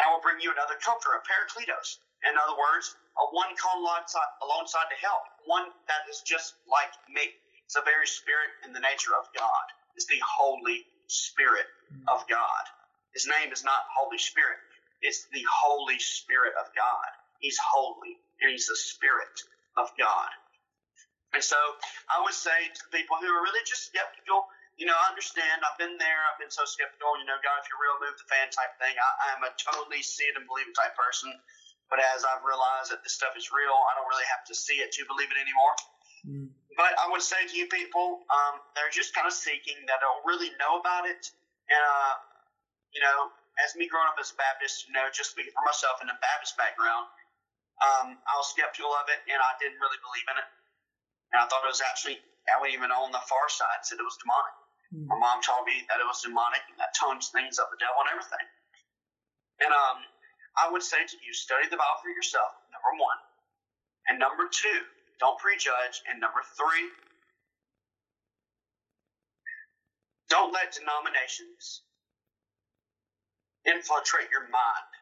I will bring you another comforter, a paracletos. In other words, a one come alongside, alongside to help, one that is just like me. It's the very spirit and the nature of God. It's the Holy Spirit mm of God. His name is not Holy Spirit. It's the Holy Spirit of God. He's holy and he's the Spirit of God. And so I would say to people who are really just skeptical, you know, I understand. I've been there. I've been so skeptical. You know, God, if you're real, move the fan type thing. I, am a totally see it and believe it type person. But as I've realized that this stuff is real, I don't really have to see it to believe it anymore. Mm. But I would say to you people, um, they're just kind of seeking that don't really know about it. And, uh, you know, as me growing up as a Baptist, you know, just speaking for myself in a Baptist background, um, I was skeptical of it and I didn't really believe in it. And I thought it was actually, I went even on the far side said it was demonic. Mm-hmm. My mom told me that it was demonic and that tones things of the devil and everything. And um, I would say to you, study the Bible for yourself, number one. And number two, don't prejudge. And number three, don't let denominations infiltrate your mind.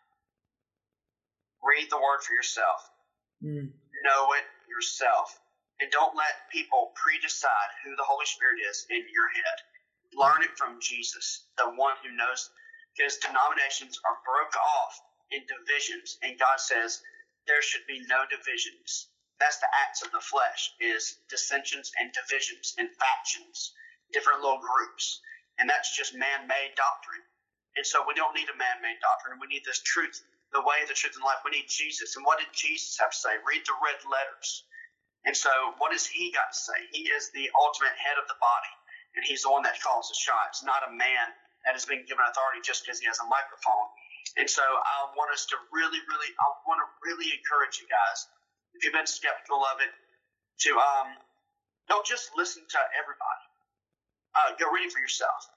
Read the word for yourself. Mm. Know it yourself. And don't let people predecide who the Holy Spirit is in your head. Learn it from Jesus, the one who knows. Because denominations are broke off in divisions, and God says there should be no divisions. That's the acts of the flesh, is dissensions and divisions and factions, different little groups. And that's just man-made doctrine. And so we don't need a man-made doctrine. We need this truth, the way, the truth, and life. We need Jesus. And what did Jesus have to say? Read the red letters. And so what does he got to say? He is the ultimate head of the body. And he's the one that calls the shots, not a man that has been given authority just because he has a microphone. And so I want us to really, really, I want to really encourage you guys, if you've been skeptical of it, to um, don't just listen to everybody. Uh, go read it for yourself.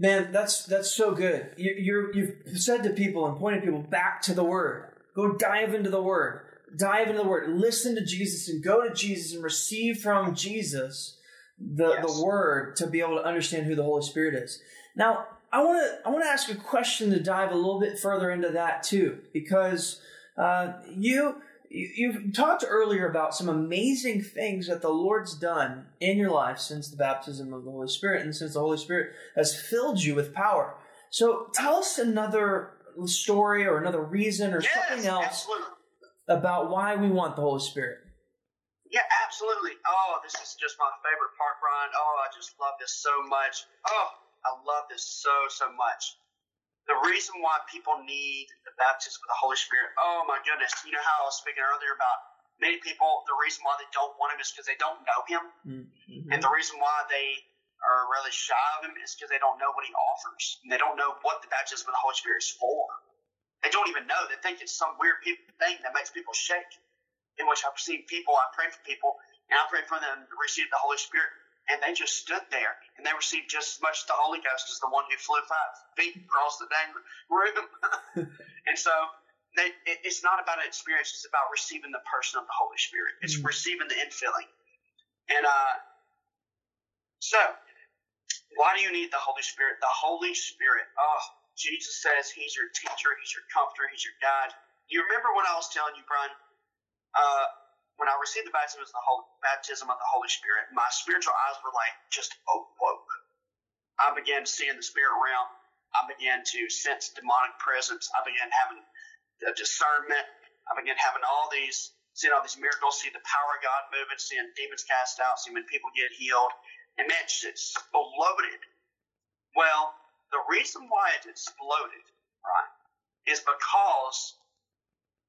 Man, that's that's so good. You, you're you've said to people and pointed people back to the Word. Go dive into the Word. Dive into the Word. Listen to Jesus and go to Jesus and receive from Jesus the yes. the Word to be able to understand who the Holy Spirit is. Now, I want to I want to ask a question to dive a little bit further into that too, because uh, you you you've talked earlier about some amazing things that the Lord's done in your life since the baptism of the Holy Spirit, and since the Holy Spirit has filled you with power. So, tell us another story or another reason or yes, something else absolutely. about why we want the Holy Spirit. Yeah, absolutely. Oh, this is just my favorite part, Brian. Oh, I just love this so much. Oh, I love this so, so much. The reason why people need the baptism of the Holy Spirit, oh my goodness. You know how I was speaking earlier about many people, the reason why they don't want him is because they don't know him. Mm-hmm. And the reason why they are really shy of him is because they don't know what he offers. And they don't know what the baptism of the Holy Spirit is for. They don't even know. They think it's some weird thing that makes people shake. In which I've seen people, I pray for people, and I pray for them to receive the Holy Spirit and they just stood there and they received just as much the Holy Ghost as the one who flew five feet across the dang room. and so they, it, it's not about an experience; it's about receiving the person of the Holy Spirit. It's mm-hmm. receiving the infilling. And uh, so, why do you need the Holy Spirit? The Holy Spirit. Oh, Jesus says He's your teacher, He's your comforter, He's your guide. You remember when I was telling you, Brian? Uh, when I received the baptism of the Holy, baptism of the Holy Spirit, my spiritual eyes were like just awoke. I began seeing the spirit realm. I began to sense demonic presence. I began having the discernment. I began having all these, seeing all these miracles, seeing the power of God moving, seeing demons cast out, seeing when people get healed. And man, it exploded. Well, the reason why it exploded, right, is because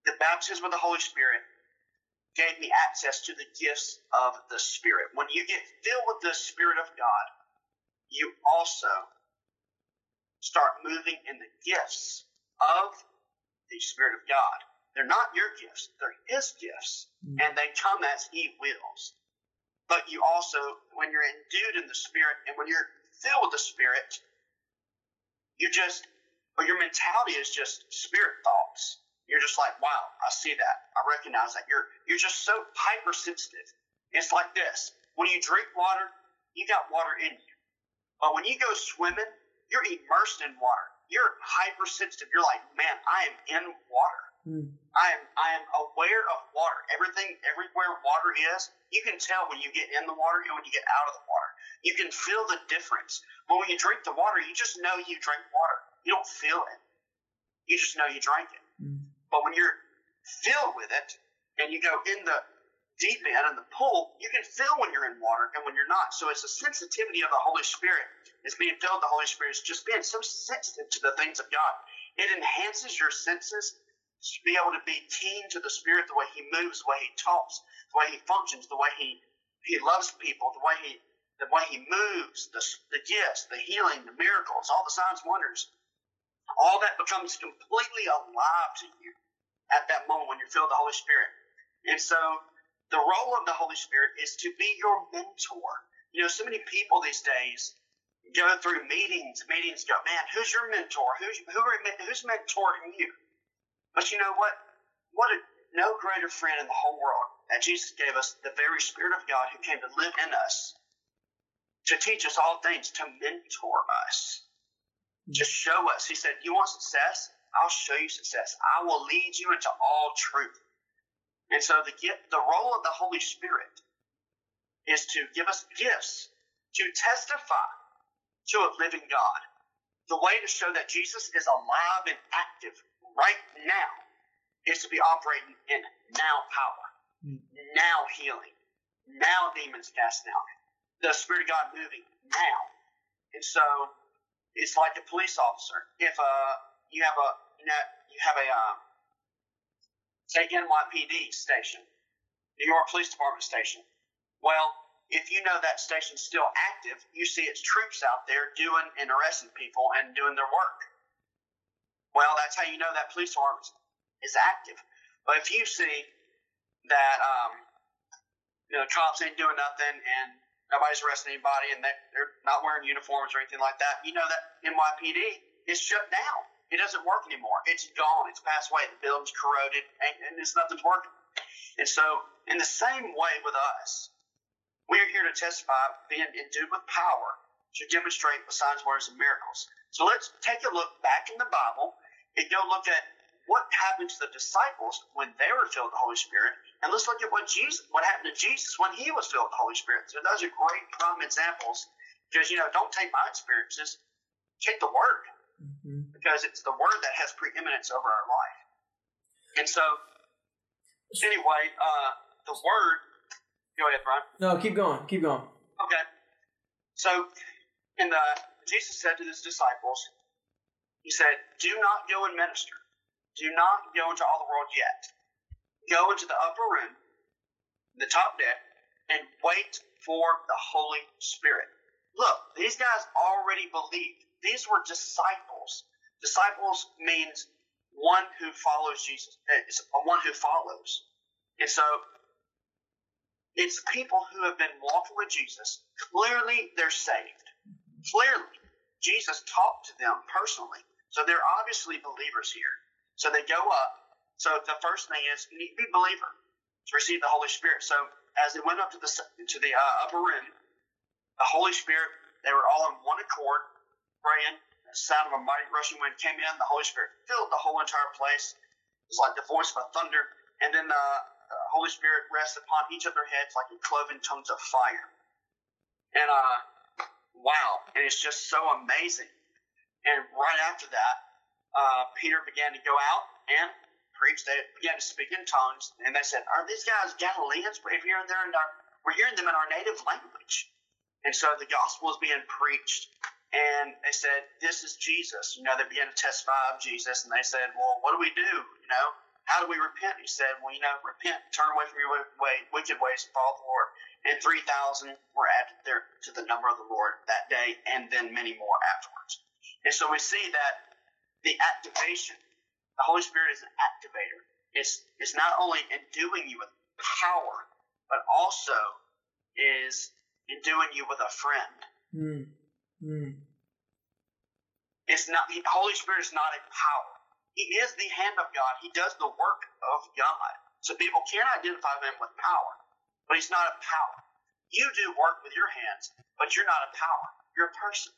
the baptism of the Holy Spirit gave me access to the gifts of the Spirit. When you get filled with the Spirit of God, you also start moving in the gifts of the Spirit of God. They're not your gifts, they're His gifts, mm-hmm. and they come as He wills. But you also, when you're endued in the Spirit and when you're filled with the Spirit, you just, or your mentality is just Spirit thoughts you're just like, wow, I see that. I recognize that. You're you're just so hypersensitive. It's like this. When you drink water, you got water in you. But when you go swimming, you're immersed in water. You're hypersensitive. You're like, man, I am in water. Mm. I am I am aware of water. Everything everywhere water is, you can tell when you get in the water and when you get out of the water. You can feel the difference. But when you drink the water, you just know you drink water. You don't feel it. You just know you drank it. But when you're filled with it and you go in the deep end and the pool, you can feel when you're in water and when you're not. So it's a sensitivity of the Holy Spirit. It's being filled with the Holy Spirit. It's just being so sensitive to the things of God. It enhances your senses to be able to be keen to the Spirit, the way He moves, the way He talks, the way He functions, the way He He loves people, the way He the way He moves, the, the gifts, the healing, the miracles, all the signs, wonders. All that becomes completely alive to you at that moment when filled with the Holy Spirit. And so the role of the Holy Spirit is to be your mentor. You know, so many people these days go through meetings, meetings go, man, who's your mentor? Who's who are, who's mentoring you? But you know what? What a no greater friend in the whole world that Jesus gave us the very Spirit of God who came to live in us to teach us all things, to mentor us, to show us. He said, You want success? I'll show you success. I will lead you into all truth. And so the gift, the role of the Holy Spirit is to give us gifts to testify to a living God. The way to show that Jesus is alive and active right now is to be operating in now power, mm. now healing, now demons cast out, the Spirit of God moving now. And so it's like a police officer. If uh, you have a you, know, you have a uh, say NYPD station, New York Police Department station. Well, if you know that station's still active, you see its troops out there doing and arresting people and doing their work. Well, that's how you know that police department is active. But if you see that um, you know cops ain't doing nothing and nobody's arresting anybody and they're not wearing uniforms or anything like that, you know that NYPD is shut down. It doesn't work anymore. It's gone. It's passed away. The building's corroded, and, and it's nothing's working. And so, in the same way with us, we are here to testify, being endued with power to demonstrate the signs, wonders, and miracles. So let's take a look back in the Bible and go look at what happened to the disciples when they were filled with the Holy Spirit, and let's look at what Jesus, what happened to Jesus when he was filled with the Holy Spirit. So those are great prime examples because you know don't take my experiences, take the Word mm-hmm. because it's the Word that has preeminence over our life. And so, anyway, uh, the Word Go ahead, Brian. No, keep going. Keep going. Okay. So, and the Jesus said to his disciples, He said, "Do not go and minister. Do not go into all the world yet. Go into the upper room, the top deck, and wait for the Holy Spirit." Look, these guys already believed. These were disciples. Disciples means one who follows Jesus. Eh, it's one who follows. And so it's people who have been walking with Jesus. Clearly, they're saved. Clearly, Jesus talked to them personally. So they're obviously believers here. So they go up. So the first thing is you need to be a believer to receive the Holy Spirit. So as they went up to the to the uh, upper room, the Holy Spirit, they were all in one accord, praying. The sound of a mighty rushing wind came in. The Holy Spirit filled the whole entire place. It was like the voice of a thunder. And then uh, uh, Holy Spirit rests upon each of their heads like a cloven tongues of fire. And uh, wow, and it's just so amazing. And right after that, uh, Peter began to go out and preach. They began to speak in tongues, and they said, "Are these guys Galileans? We're hearing there, and we're hearing them in our native language." And so the gospel is being preached, and they said, "This is Jesus." You know, they began to testify of Jesus, and they said, "Well, what do we do?" You know, how do we repent? He said, Well, you know, repent, turn away from your way, wicked ways, and follow the Lord. And 3,000 were added there to the number of the Lord that day, and then many more afterwards. And so we see that the activation, the Holy Spirit is an activator. It's, it's not only enduing you with power, but also is enduing you with a friend. Mm. Mm. It's not the Holy Spirit is not a power. He is the hand of God. He does the work of God. So people can identify him with power, but he's not a power. You do work with your hands, but you're not a power. You're a person.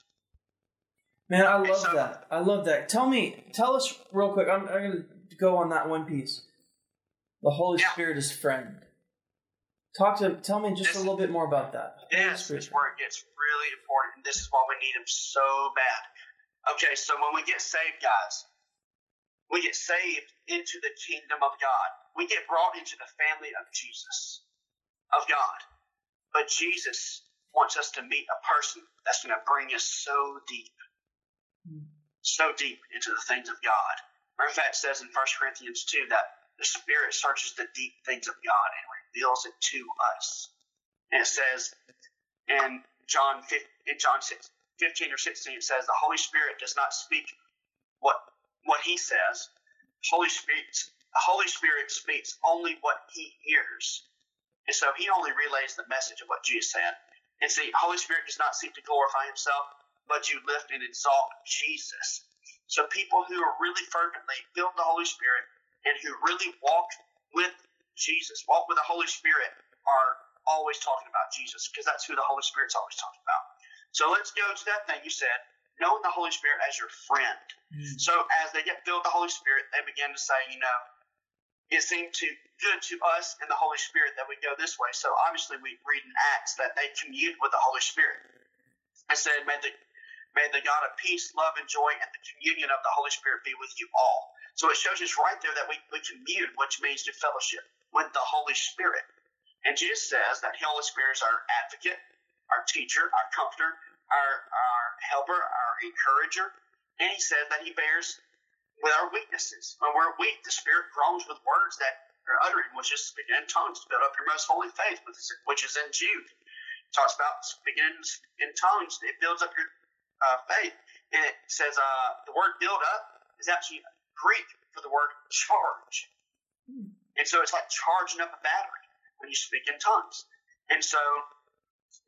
Man, I love so, that. I love that. Tell me, tell us real quick. I'm, I'm going to go on that one piece. The Holy yeah. Spirit is friend. Talk to, tell me just this, a little bit more about that. This is where it gets really important. And this is why we need him so bad. Okay, so when we get saved, guys, we get saved into the kingdom of God. We get brought into the family of Jesus, of God. But Jesus wants us to meet a person that's going to bring us so deep, so deep into the things of God. Matter of fact, says in 1 Corinthians 2 that the Spirit searches the deep things of God and reveals it to us. And it says in John, in John 6, 15 or 16, it says, The Holy Spirit does not speak what what he says. Holy Spirit, Holy Spirit speaks only what he hears. And so he only relays the message of what Jesus said. And see, Holy Spirit does not seek to glorify himself, but you lift and exalt Jesus. So people who are really fervently filled with the Holy Spirit and who really walk with Jesus, walk with the Holy Spirit, are always talking about Jesus because that's who the Holy Spirit's always talking about. So let's go to that thing you said knowing the Holy Spirit as your friend. Mm. So as they get filled with the Holy Spirit, they begin to say, you know, it seemed to good to us and the Holy Spirit that we go this way. So obviously we read in Acts that they communed with the Holy Spirit. I said, may the may the God of peace, love, and joy, and the communion of the Holy Spirit be with you all. So it shows us right there that we, we commune, which means to fellowship with the Holy Spirit. And Jesus says that the Holy Spirit is our advocate, our teacher, our comforter, our, our helper, our encourager. And he says that he bears with our weaknesses. When we're weak, the Spirit groans with words that are uttered, which is speaking in tongues to build up your most holy faith, which is in Jude. It talks about speaking in, in tongues. It builds up your uh, faith. And it says uh, the word build up is actually Greek for the word charge. And so it's like charging up a battery when you speak in tongues. And so,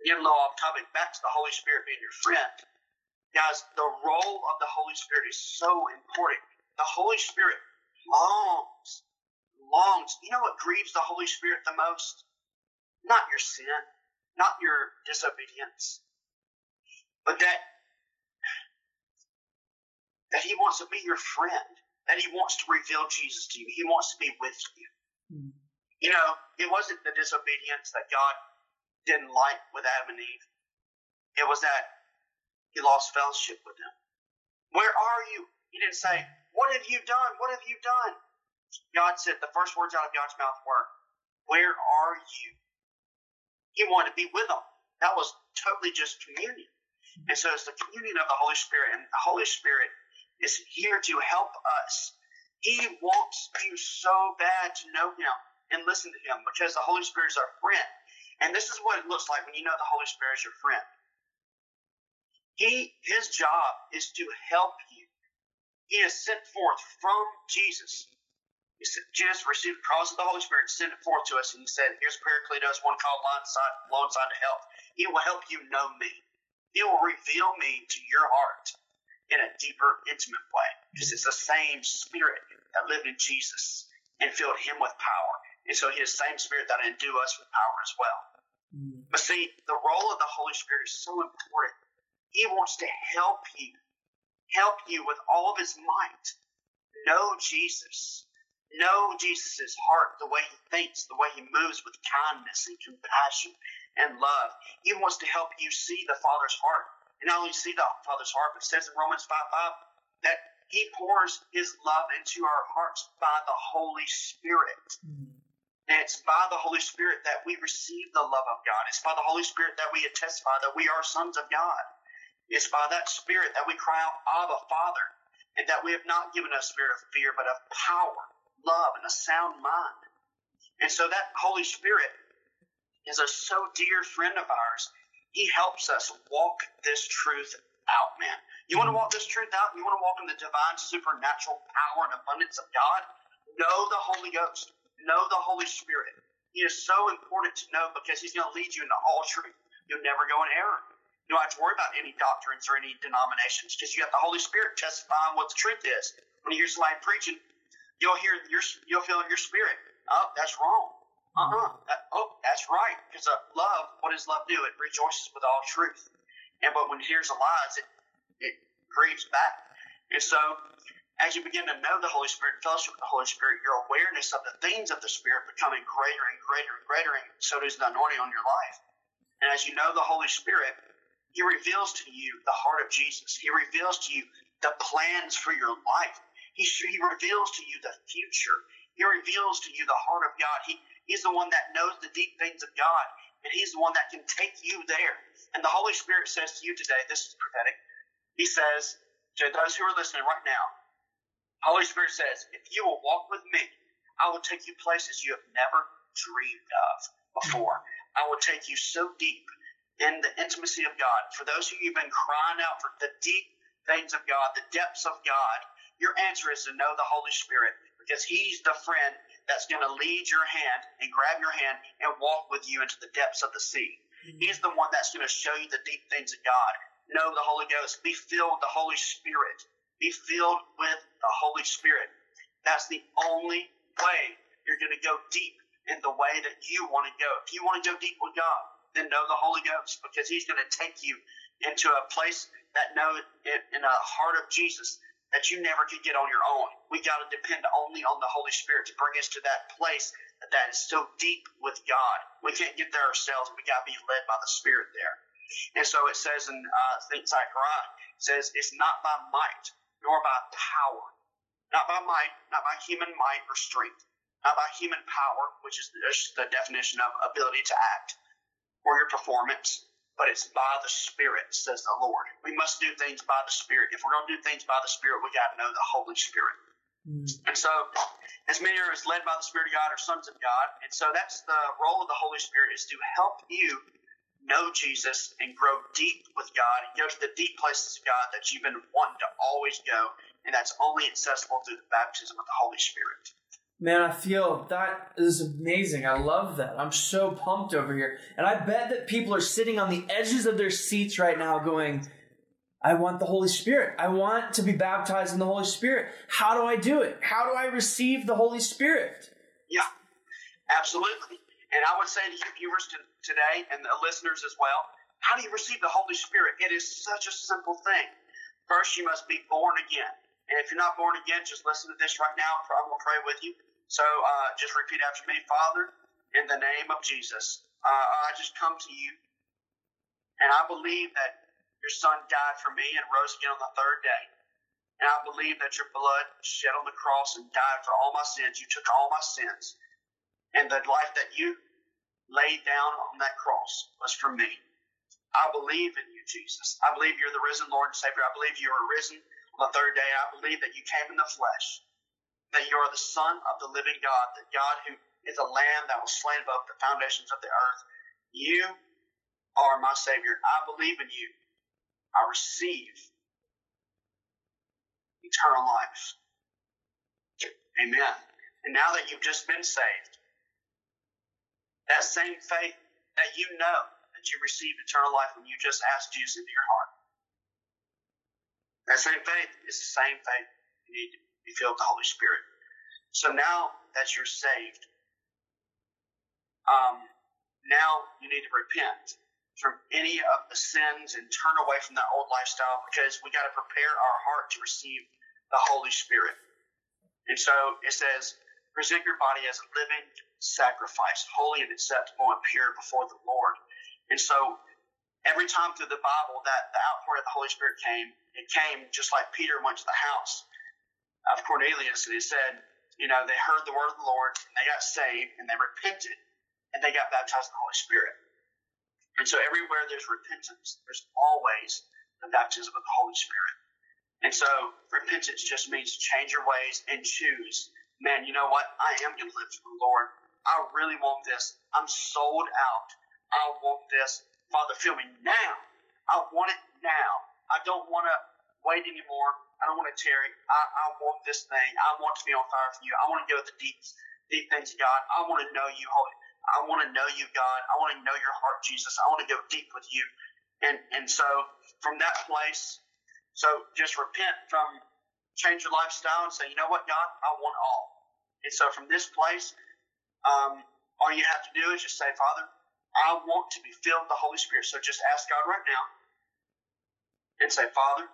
getting a little off topic, back to the Holy Spirit being your friend. Guys, the role of the Holy Spirit is so important. The Holy Spirit longs, longs. You know what grieves the Holy Spirit the most? Not your sin, not your disobedience, but that that He wants to be your friend, that He wants to reveal Jesus to you. He wants to be with you. Mm. You know, it wasn't the disobedience that God didn't like with Adam and Eve. It was that He lost fellowship with them. Where are you? He didn't say, what have you done? What have you done? God said the first words out of God's mouth were, Where are you? He wanted to be with them. That was totally just communion. And so it's the communion of the Holy Spirit, and the Holy Spirit is here to help us. He wants you so bad to know Him and listen to Him because the Holy Spirit is our friend. And this is what it looks like when you know the Holy Spirit is your friend. He, his job is to help you he is sent forth from Jesus. He said, Jesus received the cross of the Holy Spirit, sent it forth to us, and he said, Here's Paracletos, one called alongside, alongside to help. He will help you know me. He will reveal me to your heart in a deeper, intimate way. Because it's the same spirit that lived in Jesus and filled him with power. And so he is the same spirit that endue us with power as well. Mm. But see, the role of the Holy Spirit is so important. He wants to help you help you with all of his might. Know Jesus. Know Jesus' heart, the way he thinks, the way he moves with kindness and compassion and love. He wants to help you see the Father's heart. And not only see the Father's heart, but it says in Romans 5 5 that he pours his love into our hearts by the Holy Spirit. Mm. And it's by the Holy Spirit that we receive the love of God. It's by the Holy Spirit that we testify that we are sons of God. It's by that Spirit that we cry out, Abba, Father, and that we have not given a spirit of fear, but of power, love, and a sound mind. And so that Holy Spirit is a so dear friend of ours. He helps us walk this truth out, man. You want to hmm. walk this truth out? You want to walk in the divine, supernatural power and abundance of God? Know the Holy Ghost. Know the Holy Spirit. He is so important to know because He's going to lead you into all truth. You'll never go in error. You don't have to worry about any doctrines or any denominations because you have the Holy Spirit testifying what the truth is. When you hear somebody preaching, you'll hear your you'll feel in your spirit. Oh, that's wrong. Uh uh-uh. uh Oh, that's right. Because uh, love, what does love do? It rejoices with all truth. And but when it hears the lies, it it grieves back. And so, as you begin to know the Holy Spirit, fellowship with the Holy Spirit, your awareness of the things of the Spirit becoming greater and greater and greater, and so does the anointing on your life. And as you know the Holy Spirit, he reveals to you the heart of Jesus. He reveals to you the plans for your life. He, he reveals to you the future. He reveals to you the heart of God. He, he's the one that knows the deep things of God, and He's the one that can take you there. And the Holy Spirit says to you today, this is prophetic. He says to those who are listening right now, Holy Spirit says, if you will walk with me, I will take you places you have never dreamed of before. I will take you so deep in the intimacy of God, for those of you who've been crying out for the deep things of God, the depths of God, your answer is to know the Holy Spirit because He's the friend that's going to lead your hand and grab your hand and walk with you into the depths of the sea. Mm-hmm. He's the one that's going to show you the deep things of God. Know the Holy Ghost. Be filled with the Holy Spirit. Be filled with the Holy Spirit. That's the only way you're going to go deep in the way that you want to go. If you want to go deep with God, then know the Holy Ghost because He's going to take you into a place that know it in a heart of Jesus that you never could get on your own. We got to depend only on the Holy Spirit to bring us to that place that is so deep with God. We can't get there ourselves. We got to be led by the Spirit there. And so it says in uh, Zechariah, it says it's not by might nor by power, not by might, not by human might or strength, not by human power, which is the definition of ability to act, or your performance, but it's by the Spirit, says the Lord. We must do things by the Spirit. If we're going to do things by the Spirit, we got to know the Holy Spirit. Mm. And so, as many are as led by the Spirit of God are sons of God. And so that's the role of the Holy Spirit is to help you know Jesus and grow deep with God and go to the deep places of God that you've been wanting to always go. And that's only accessible through the baptism of the Holy Spirit. Man, I feel that is amazing. I love that. I'm so pumped over here. And I bet that people are sitting on the edges of their seats right now going, I want the Holy Spirit. I want to be baptized in the Holy Spirit. How do I do it? How do I receive the Holy Spirit? Yeah, absolutely. And I would say to you viewers today and the listeners as well, how do you receive the Holy Spirit? It is such a simple thing. First, you must be born again. And if you're not born again, just listen to this right now. I'm going to pray with you. So uh, just repeat after me Father, in the name of Jesus, uh, I just come to you. And I believe that your Son died for me and rose again on the third day. And I believe that your blood shed on the cross and died for all my sins. You took all my sins. And the life that you laid down on that cross was for me. I believe in you, Jesus. I believe you're the risen Lord and Savior. I believe you are risen on the third day. I believe that you came in the flesh, that you are the Son of the living God, the God who is a lamb that was slain above the foundations of the earth. You are my Savior. I believe in you. I receive eternal life. Amen. And now that you've just been saved, that same faith that you know that you received eternal life when you just asked Jesus into your heart. That same faith is the same faith you need to be filled with the Holy Spirit. So now that you're saved, um, now you need to repent from any of the sins and turn away from that old lifestyle because we got to prepare our heart to receive the Holy Spirit. And so it says, present your body as a living sacrifice, holy and acceptable and pure before the Lord. And so every time through the Bible that the outpouring of the Holy Spirit came, it came just like Peter went to the house of Cornelius and he said, you know, they heard the word of the Lord and they got saved and they repented and they got baptized in the Holy Spirit. And so everywhere there's repentance, there's always the baptism of the Holy Spirit. And so repentance just means change your ways and choose man, you know what? I am going to live for the Lord. I really want this. I'm sold out. I want this. Father, fill me now. I want it now. I don't want to wait anymore. I don't want to tarry. I, I want this thing. I want to be on fire for you. I want to go to the deep, deep things of God. I want to know you, Holy. I want to know you, God. I want to know your heart, Jesus. I want to go deep with you. And and so from that place, so just repent from change your lifestyle and say, you know what, God, I want all. And so from this place, um, all you have to do is just say, Father, I want to be filled with the Holy Spirit. So just ask God right now and say, Father,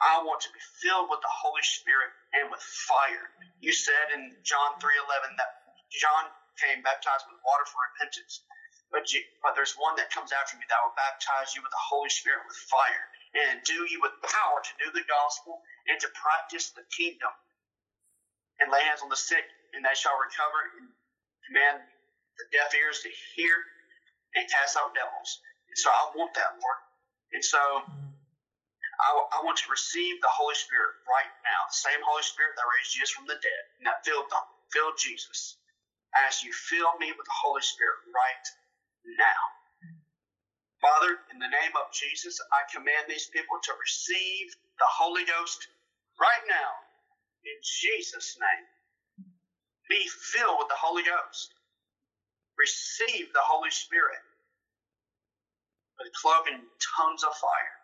I want to be filled with the Holy Spirit and with fire. You said in John 3.11 that John came baptized with water for repentance. But, you, but there's one that comes after me that will baptize you with the Holy Spirit with fire and do you with power to do the gospel and to practice the kingdom and lay hands on the sick and they shall recover and command the deaf ears to hear and cast out devils. And so I want that, Lord. And so I, I want to receive the Holy Spirit right now, the same Holy Spirit that raised Jesus from the dead that filled, them, filled Jesus. As you fill me with the Holy Spirit right now. Father, in the name of Jesus, I command these people to receive the Holy Ghost right now. In Jesus' name. Be filled with the Holy Ghost. Receive the Holy Spirit with cloven tongues of fire.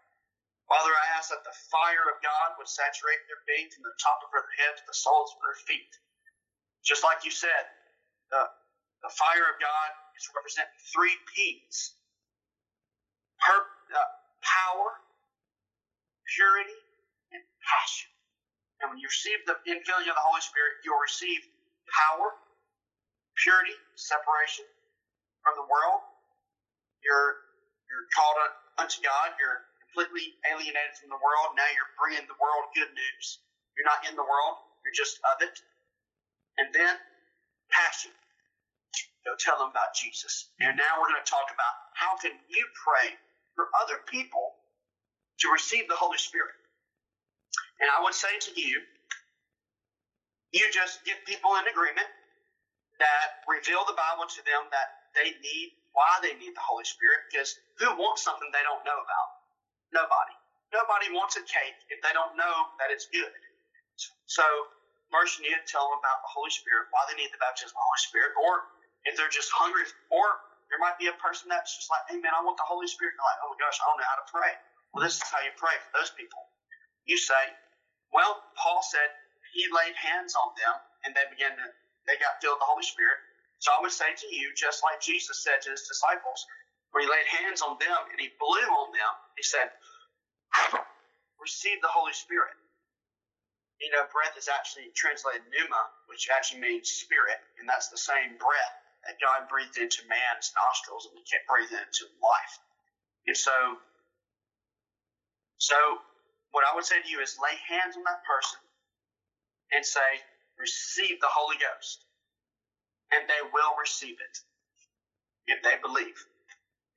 Father, I ask that the fire of God would saturate their being from the top of their head to the soles of their feet. Just like you said, the, the fire of God is representing three P's her, uh, power, purity, and passion. And when you receive the infilling of the Holy Spirit, you'll receive power, purity, separation from the world. You're you're called unto God. You're completely alienated from the world. Now you're bringing the world good news. You're not in the world, you're just of it. And then passion. Go tell them about Jesus. And now we're going to talk about how can you pray for other people to receive the Holy Spirit. And I would say to you, you just get people in agreement that reveal the Bible to them that they need, why they need the Holy Spirit, because who wants something they don't know about? Nobody. Nobody wants a cake if they don't know that it's good. So, you need to tell them about the Holy Spirit, why they need the baptism of the Holy Spirit, or if they're just hungry, or there might be a person that's just like, hey man, I want the Holy Spirit. They're like, oh my gosh, I don't know how to pray. Well, this is how you pray for those people. You say, well, Paul said he laid hands on them and they began to, they got filled with the Holy Spirit. So I would say to you, just like Jesus said to his disciples, when he laid hands on them and he blew on them, he said, receive the Holy Spirit. You know, breath is actually translated pneuma, which actually means spirit, and that's the same breath that God breathed into man's nostrils and he kept breathing into life. And so, so what I would say to you is lay hands on that person and say, receive the Holy Ghost. And they will receive it if they believe.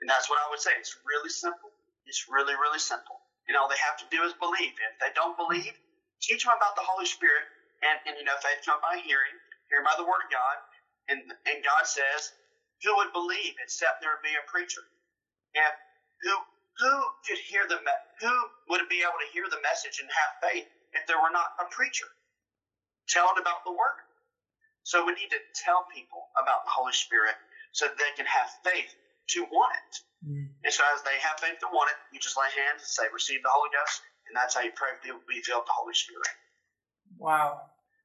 And that's what I would say. It's really simple. It's really, really simple. And all they have to do is believe. If they don't believe, teach them about the Holy Spirit. And, and you know, faith comes by hearing, hearing by the Word of God. And, and God says, who would believe except there would be a preacher? And who who could hear the who would be able to hear the message and have faith if there were not a preacher telling about the word? So we need to tell people about the Holy Spirit so that they can have faith to want it. Mm. And so as they have faith to want it, you just lay hands and say, receive the Holy Ghost, and that's how you pray people be filled with the Holy Spirit. Wow.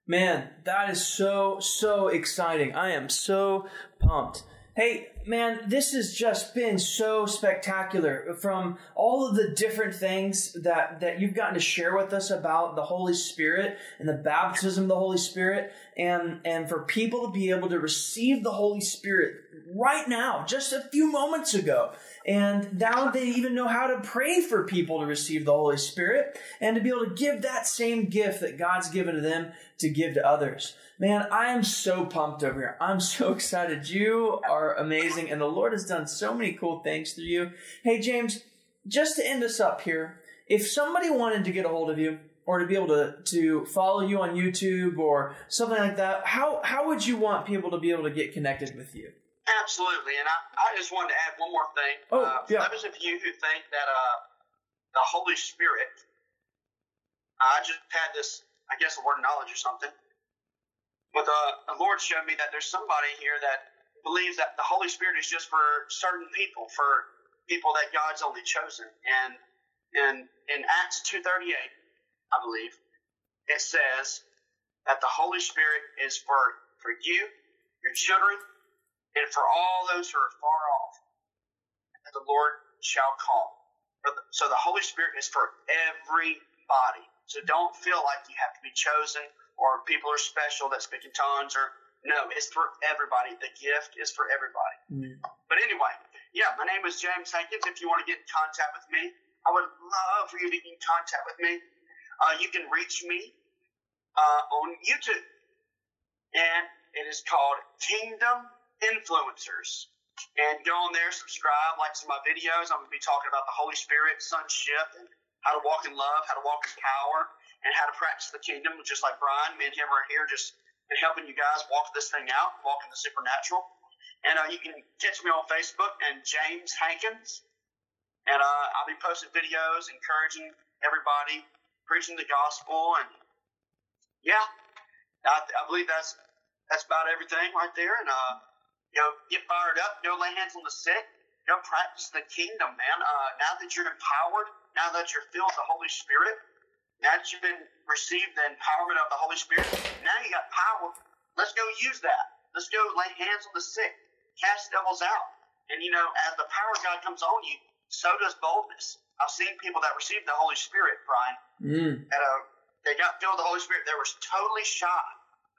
Man, that is so, so exciting. I am so pumped. Hey, man, this has just been so spectacular from all of the different things that, that you've gotten to share with us about the Holy Spirit and the baptism of the Holy Spirit and, and for people to be able to receive the Holy Spirit right now, just a few moments ago. And now they even know how to pray for people to receive the Holy Spirit and to be able to give that same gift that God's given to them to give to others. Man, I am so pumped over here. I'm so excited. You are amazing, and the Lord has done so many cool things through you. Hey, James, just to end us up here, if somebody wanted to get a hold of you or to be able to, to follow you on YouTube or something like that, how, how would you want people to be able to get connected with you? Absolutely, and I, I just wanted to add one more thing. Oh, uh, yeah. those of you who think that uh, the Holy Spirit, I just had this, I guess, a word of knowledge or something. But uh, the Lord showed me that there's somebody here that believes that the Holy Spirit is just for certain people, for people that God's only chosen. And in in Acts two thirty eight, I believe, it says that the Holy Spirit is for for you, your children, and for all those who are far off, that the Lord shall call. So the Holy Spirit is for everybody. So don't feel like you have to be chosen or people are special that speak in tongues or no, it's for everybody. The gift is for everybody. Mm. But anyway, yeah, my name is James Hankins. If you want to get in contact with me, I would love for you to get in contact with me. Uh, you can reach me uh, on YouTube, and it is called Kingdom influencers. And go on there, subscribe, like some of my videos. I'm going to be talking about the Holy Spirit, sonship, and how to walk in love, how to walk in power, and how to practice the kingdom, just like Brian, me and him are here just helping you guys walk this thing out, walk in the supernatural. And uh, you can catch me on Facebook and James Hankins. And uh, I'll be posting videos encouraging everybody, preaching the gospel. And yeah, I, I believe that's that's about everything right there. And uh, you know, get fired up, go lay hands on the sick, go practice the kingdom, man. Uh, now that you're empowered, now that you're filled with the Holy Spirit, now that you've been received the empowerment of the Holy Spirit, now you got power. Let's go use that. Let's go lay hands on the sick, cast devils out. And you know, as the power of God comes on you, so does boldness. I've seen people that received the Holy Spirit, Brian, mm. that uh, they got filled with the Holy Spirit. They were totally shy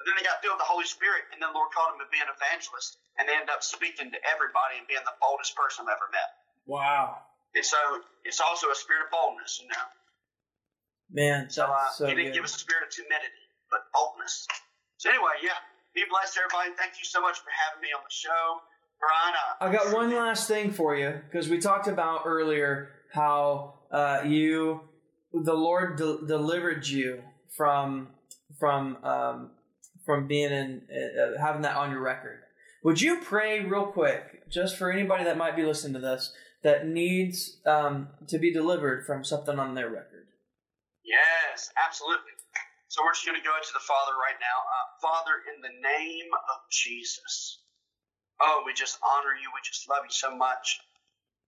but then they got filled with the Holy Spirit, and then the Lord called them to be an evangelist, and they end up speaking to everybody and being the boldest person I've ever met. Wow. And so it's also a spirit of boldness, you know. Man, so, uh, so he didn't good. give us a spirit of timidity, but boldness. So anyway, yeah, be blessed, everybody. Thank you so much for having me on the show, Brian. Uh, I got one last thing for you because we talked about earlier how uh, you, the Lord de- delivered you from from um, from being in uh, having that on your record. Would you pray real quick, just for anybody that might be listening to this that needs um, to be delivered from something on their record? Yes, absolutely. So we're just going to go to the Father right now. Uh, Father, in the name of Jesus. Oh, we just honor you. We just love you so much.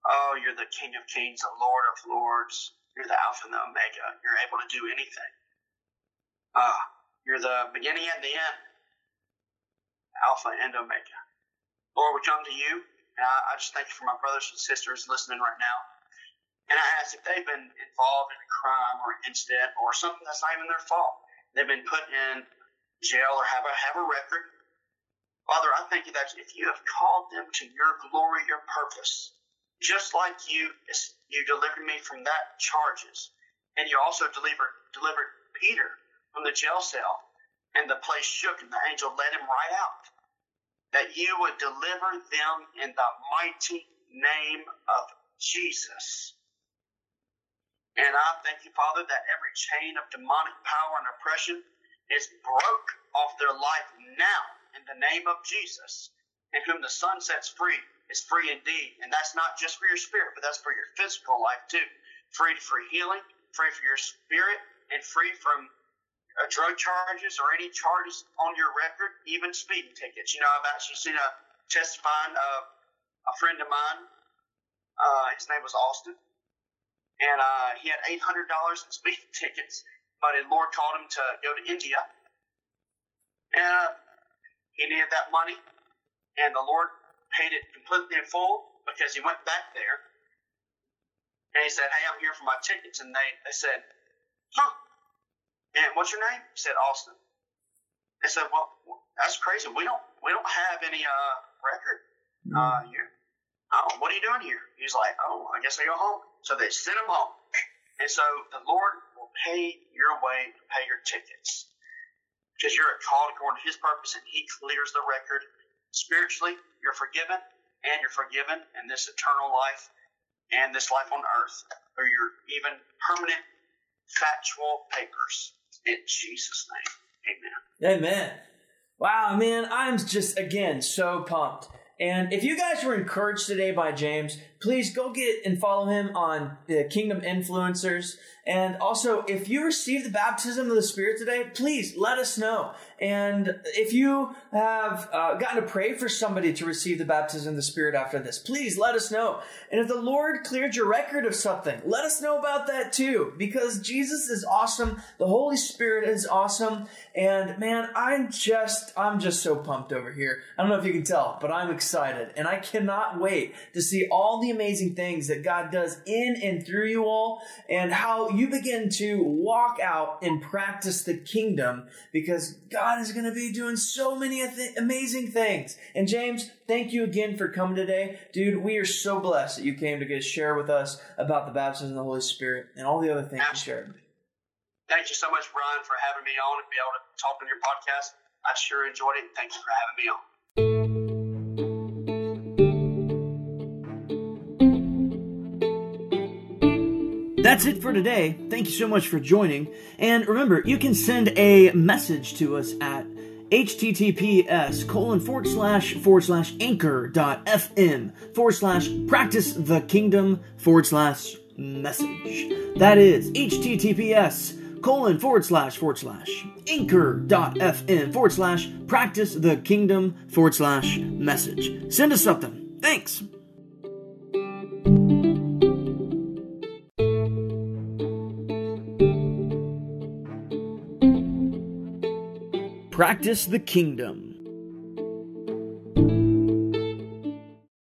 Oh, you're the King of Kings, the Lord of Lords. You're the Alpha and the Omega. You're able to do anything. Ah, uh, you're the beginning and the end. Alpha and Omega. Lord, we come to you, and I, I just thank you for my brothers and sisters listening right now. And I ask if they've been involved in a crime or an incident or something that's not even their fault. They've been put in jail or have a have a record. Father, I thank you that if you have called them to your glory, your purpose, just like you you delivered me from that charges, and you also delivered delivered Peter from the jail cell, and the place shook, and the angel led him right out. That you would deliver them in the mighty name of Jesus. And I thank you, Father, that every chain of demonic power and oppression is broke off their life now in the name of Jesus. And whom the Son sets free is free indeed. And that's not just for your spirit, but that's for your physical life too. Free for healing, free for your spirit, and free from uh, drug charges or any charges on your record, even speeding tickets. You know, I've actually seen a testifying of a friend of mine. Uh, his name was Austin and uh, he had eight hundred dollars in speeding tickets. But the Lord called him to go to India, and uh, he needed that money, and the Lord paid it completely in full because he went back there, and he said, "Hey, I'm here for my tickets," and they they said, "Huh." And what's your name? He said Austin. They said, "Well, that's crazy. We don't we don't have any uh record. Uh, you oh, what are you doing here? He's like, oh, I guess I go home. So they sent him home. And so the Lord will pay your way to pay your tickets. Because you're a called according to his purpose and he clears the record. Spiritually, you're forgiven and you're forgiven in this eternal life and this life on earth or your even permanent factual papers. In Jesus' name. Amen. Amen. Wow, man, I'm just again so pumped. And if you guys were encouraged today by James, please go get and follow him on the Kingdom Influencers. And also, if you received the baptism of the Spirit today, please let us know. And if you have uh, gotten to pray for somebody to receive the baptism of the Spirit after this, please let us know. And if the Lord cleared your record of something, let us know about that too, because Jesus is awesome. The Holy Spirit is awesome. And man, I'm just, I'm just so pumped over here. I don't know if you can tell, but I'm excited. And I cannot wait to see all the amazing things that God does in and through you all and how you begin to walk out and practice the kingdom because God is going to be doing so many amazing things. And James, thank you again for coming today. Dude, we are so blessed that you came to get share with us about the baptism of the Holy Spirit and all the other things you shared. Thank you so much, Brian, for having me on and be able to talk on your podcast. I sure enjoyed it. Thank you for having me on. That's it for today. Thank you so much for joining. And remember, you can send a message to us at https colon forward slash forward slash anchor dot fm forward slash practice the kingdom forward slash message. That is https colon forward slash forward slash anchor dot fm forward slash practice the kingdom forward slash message. Send us something. Thanks. Practice the Kingdom.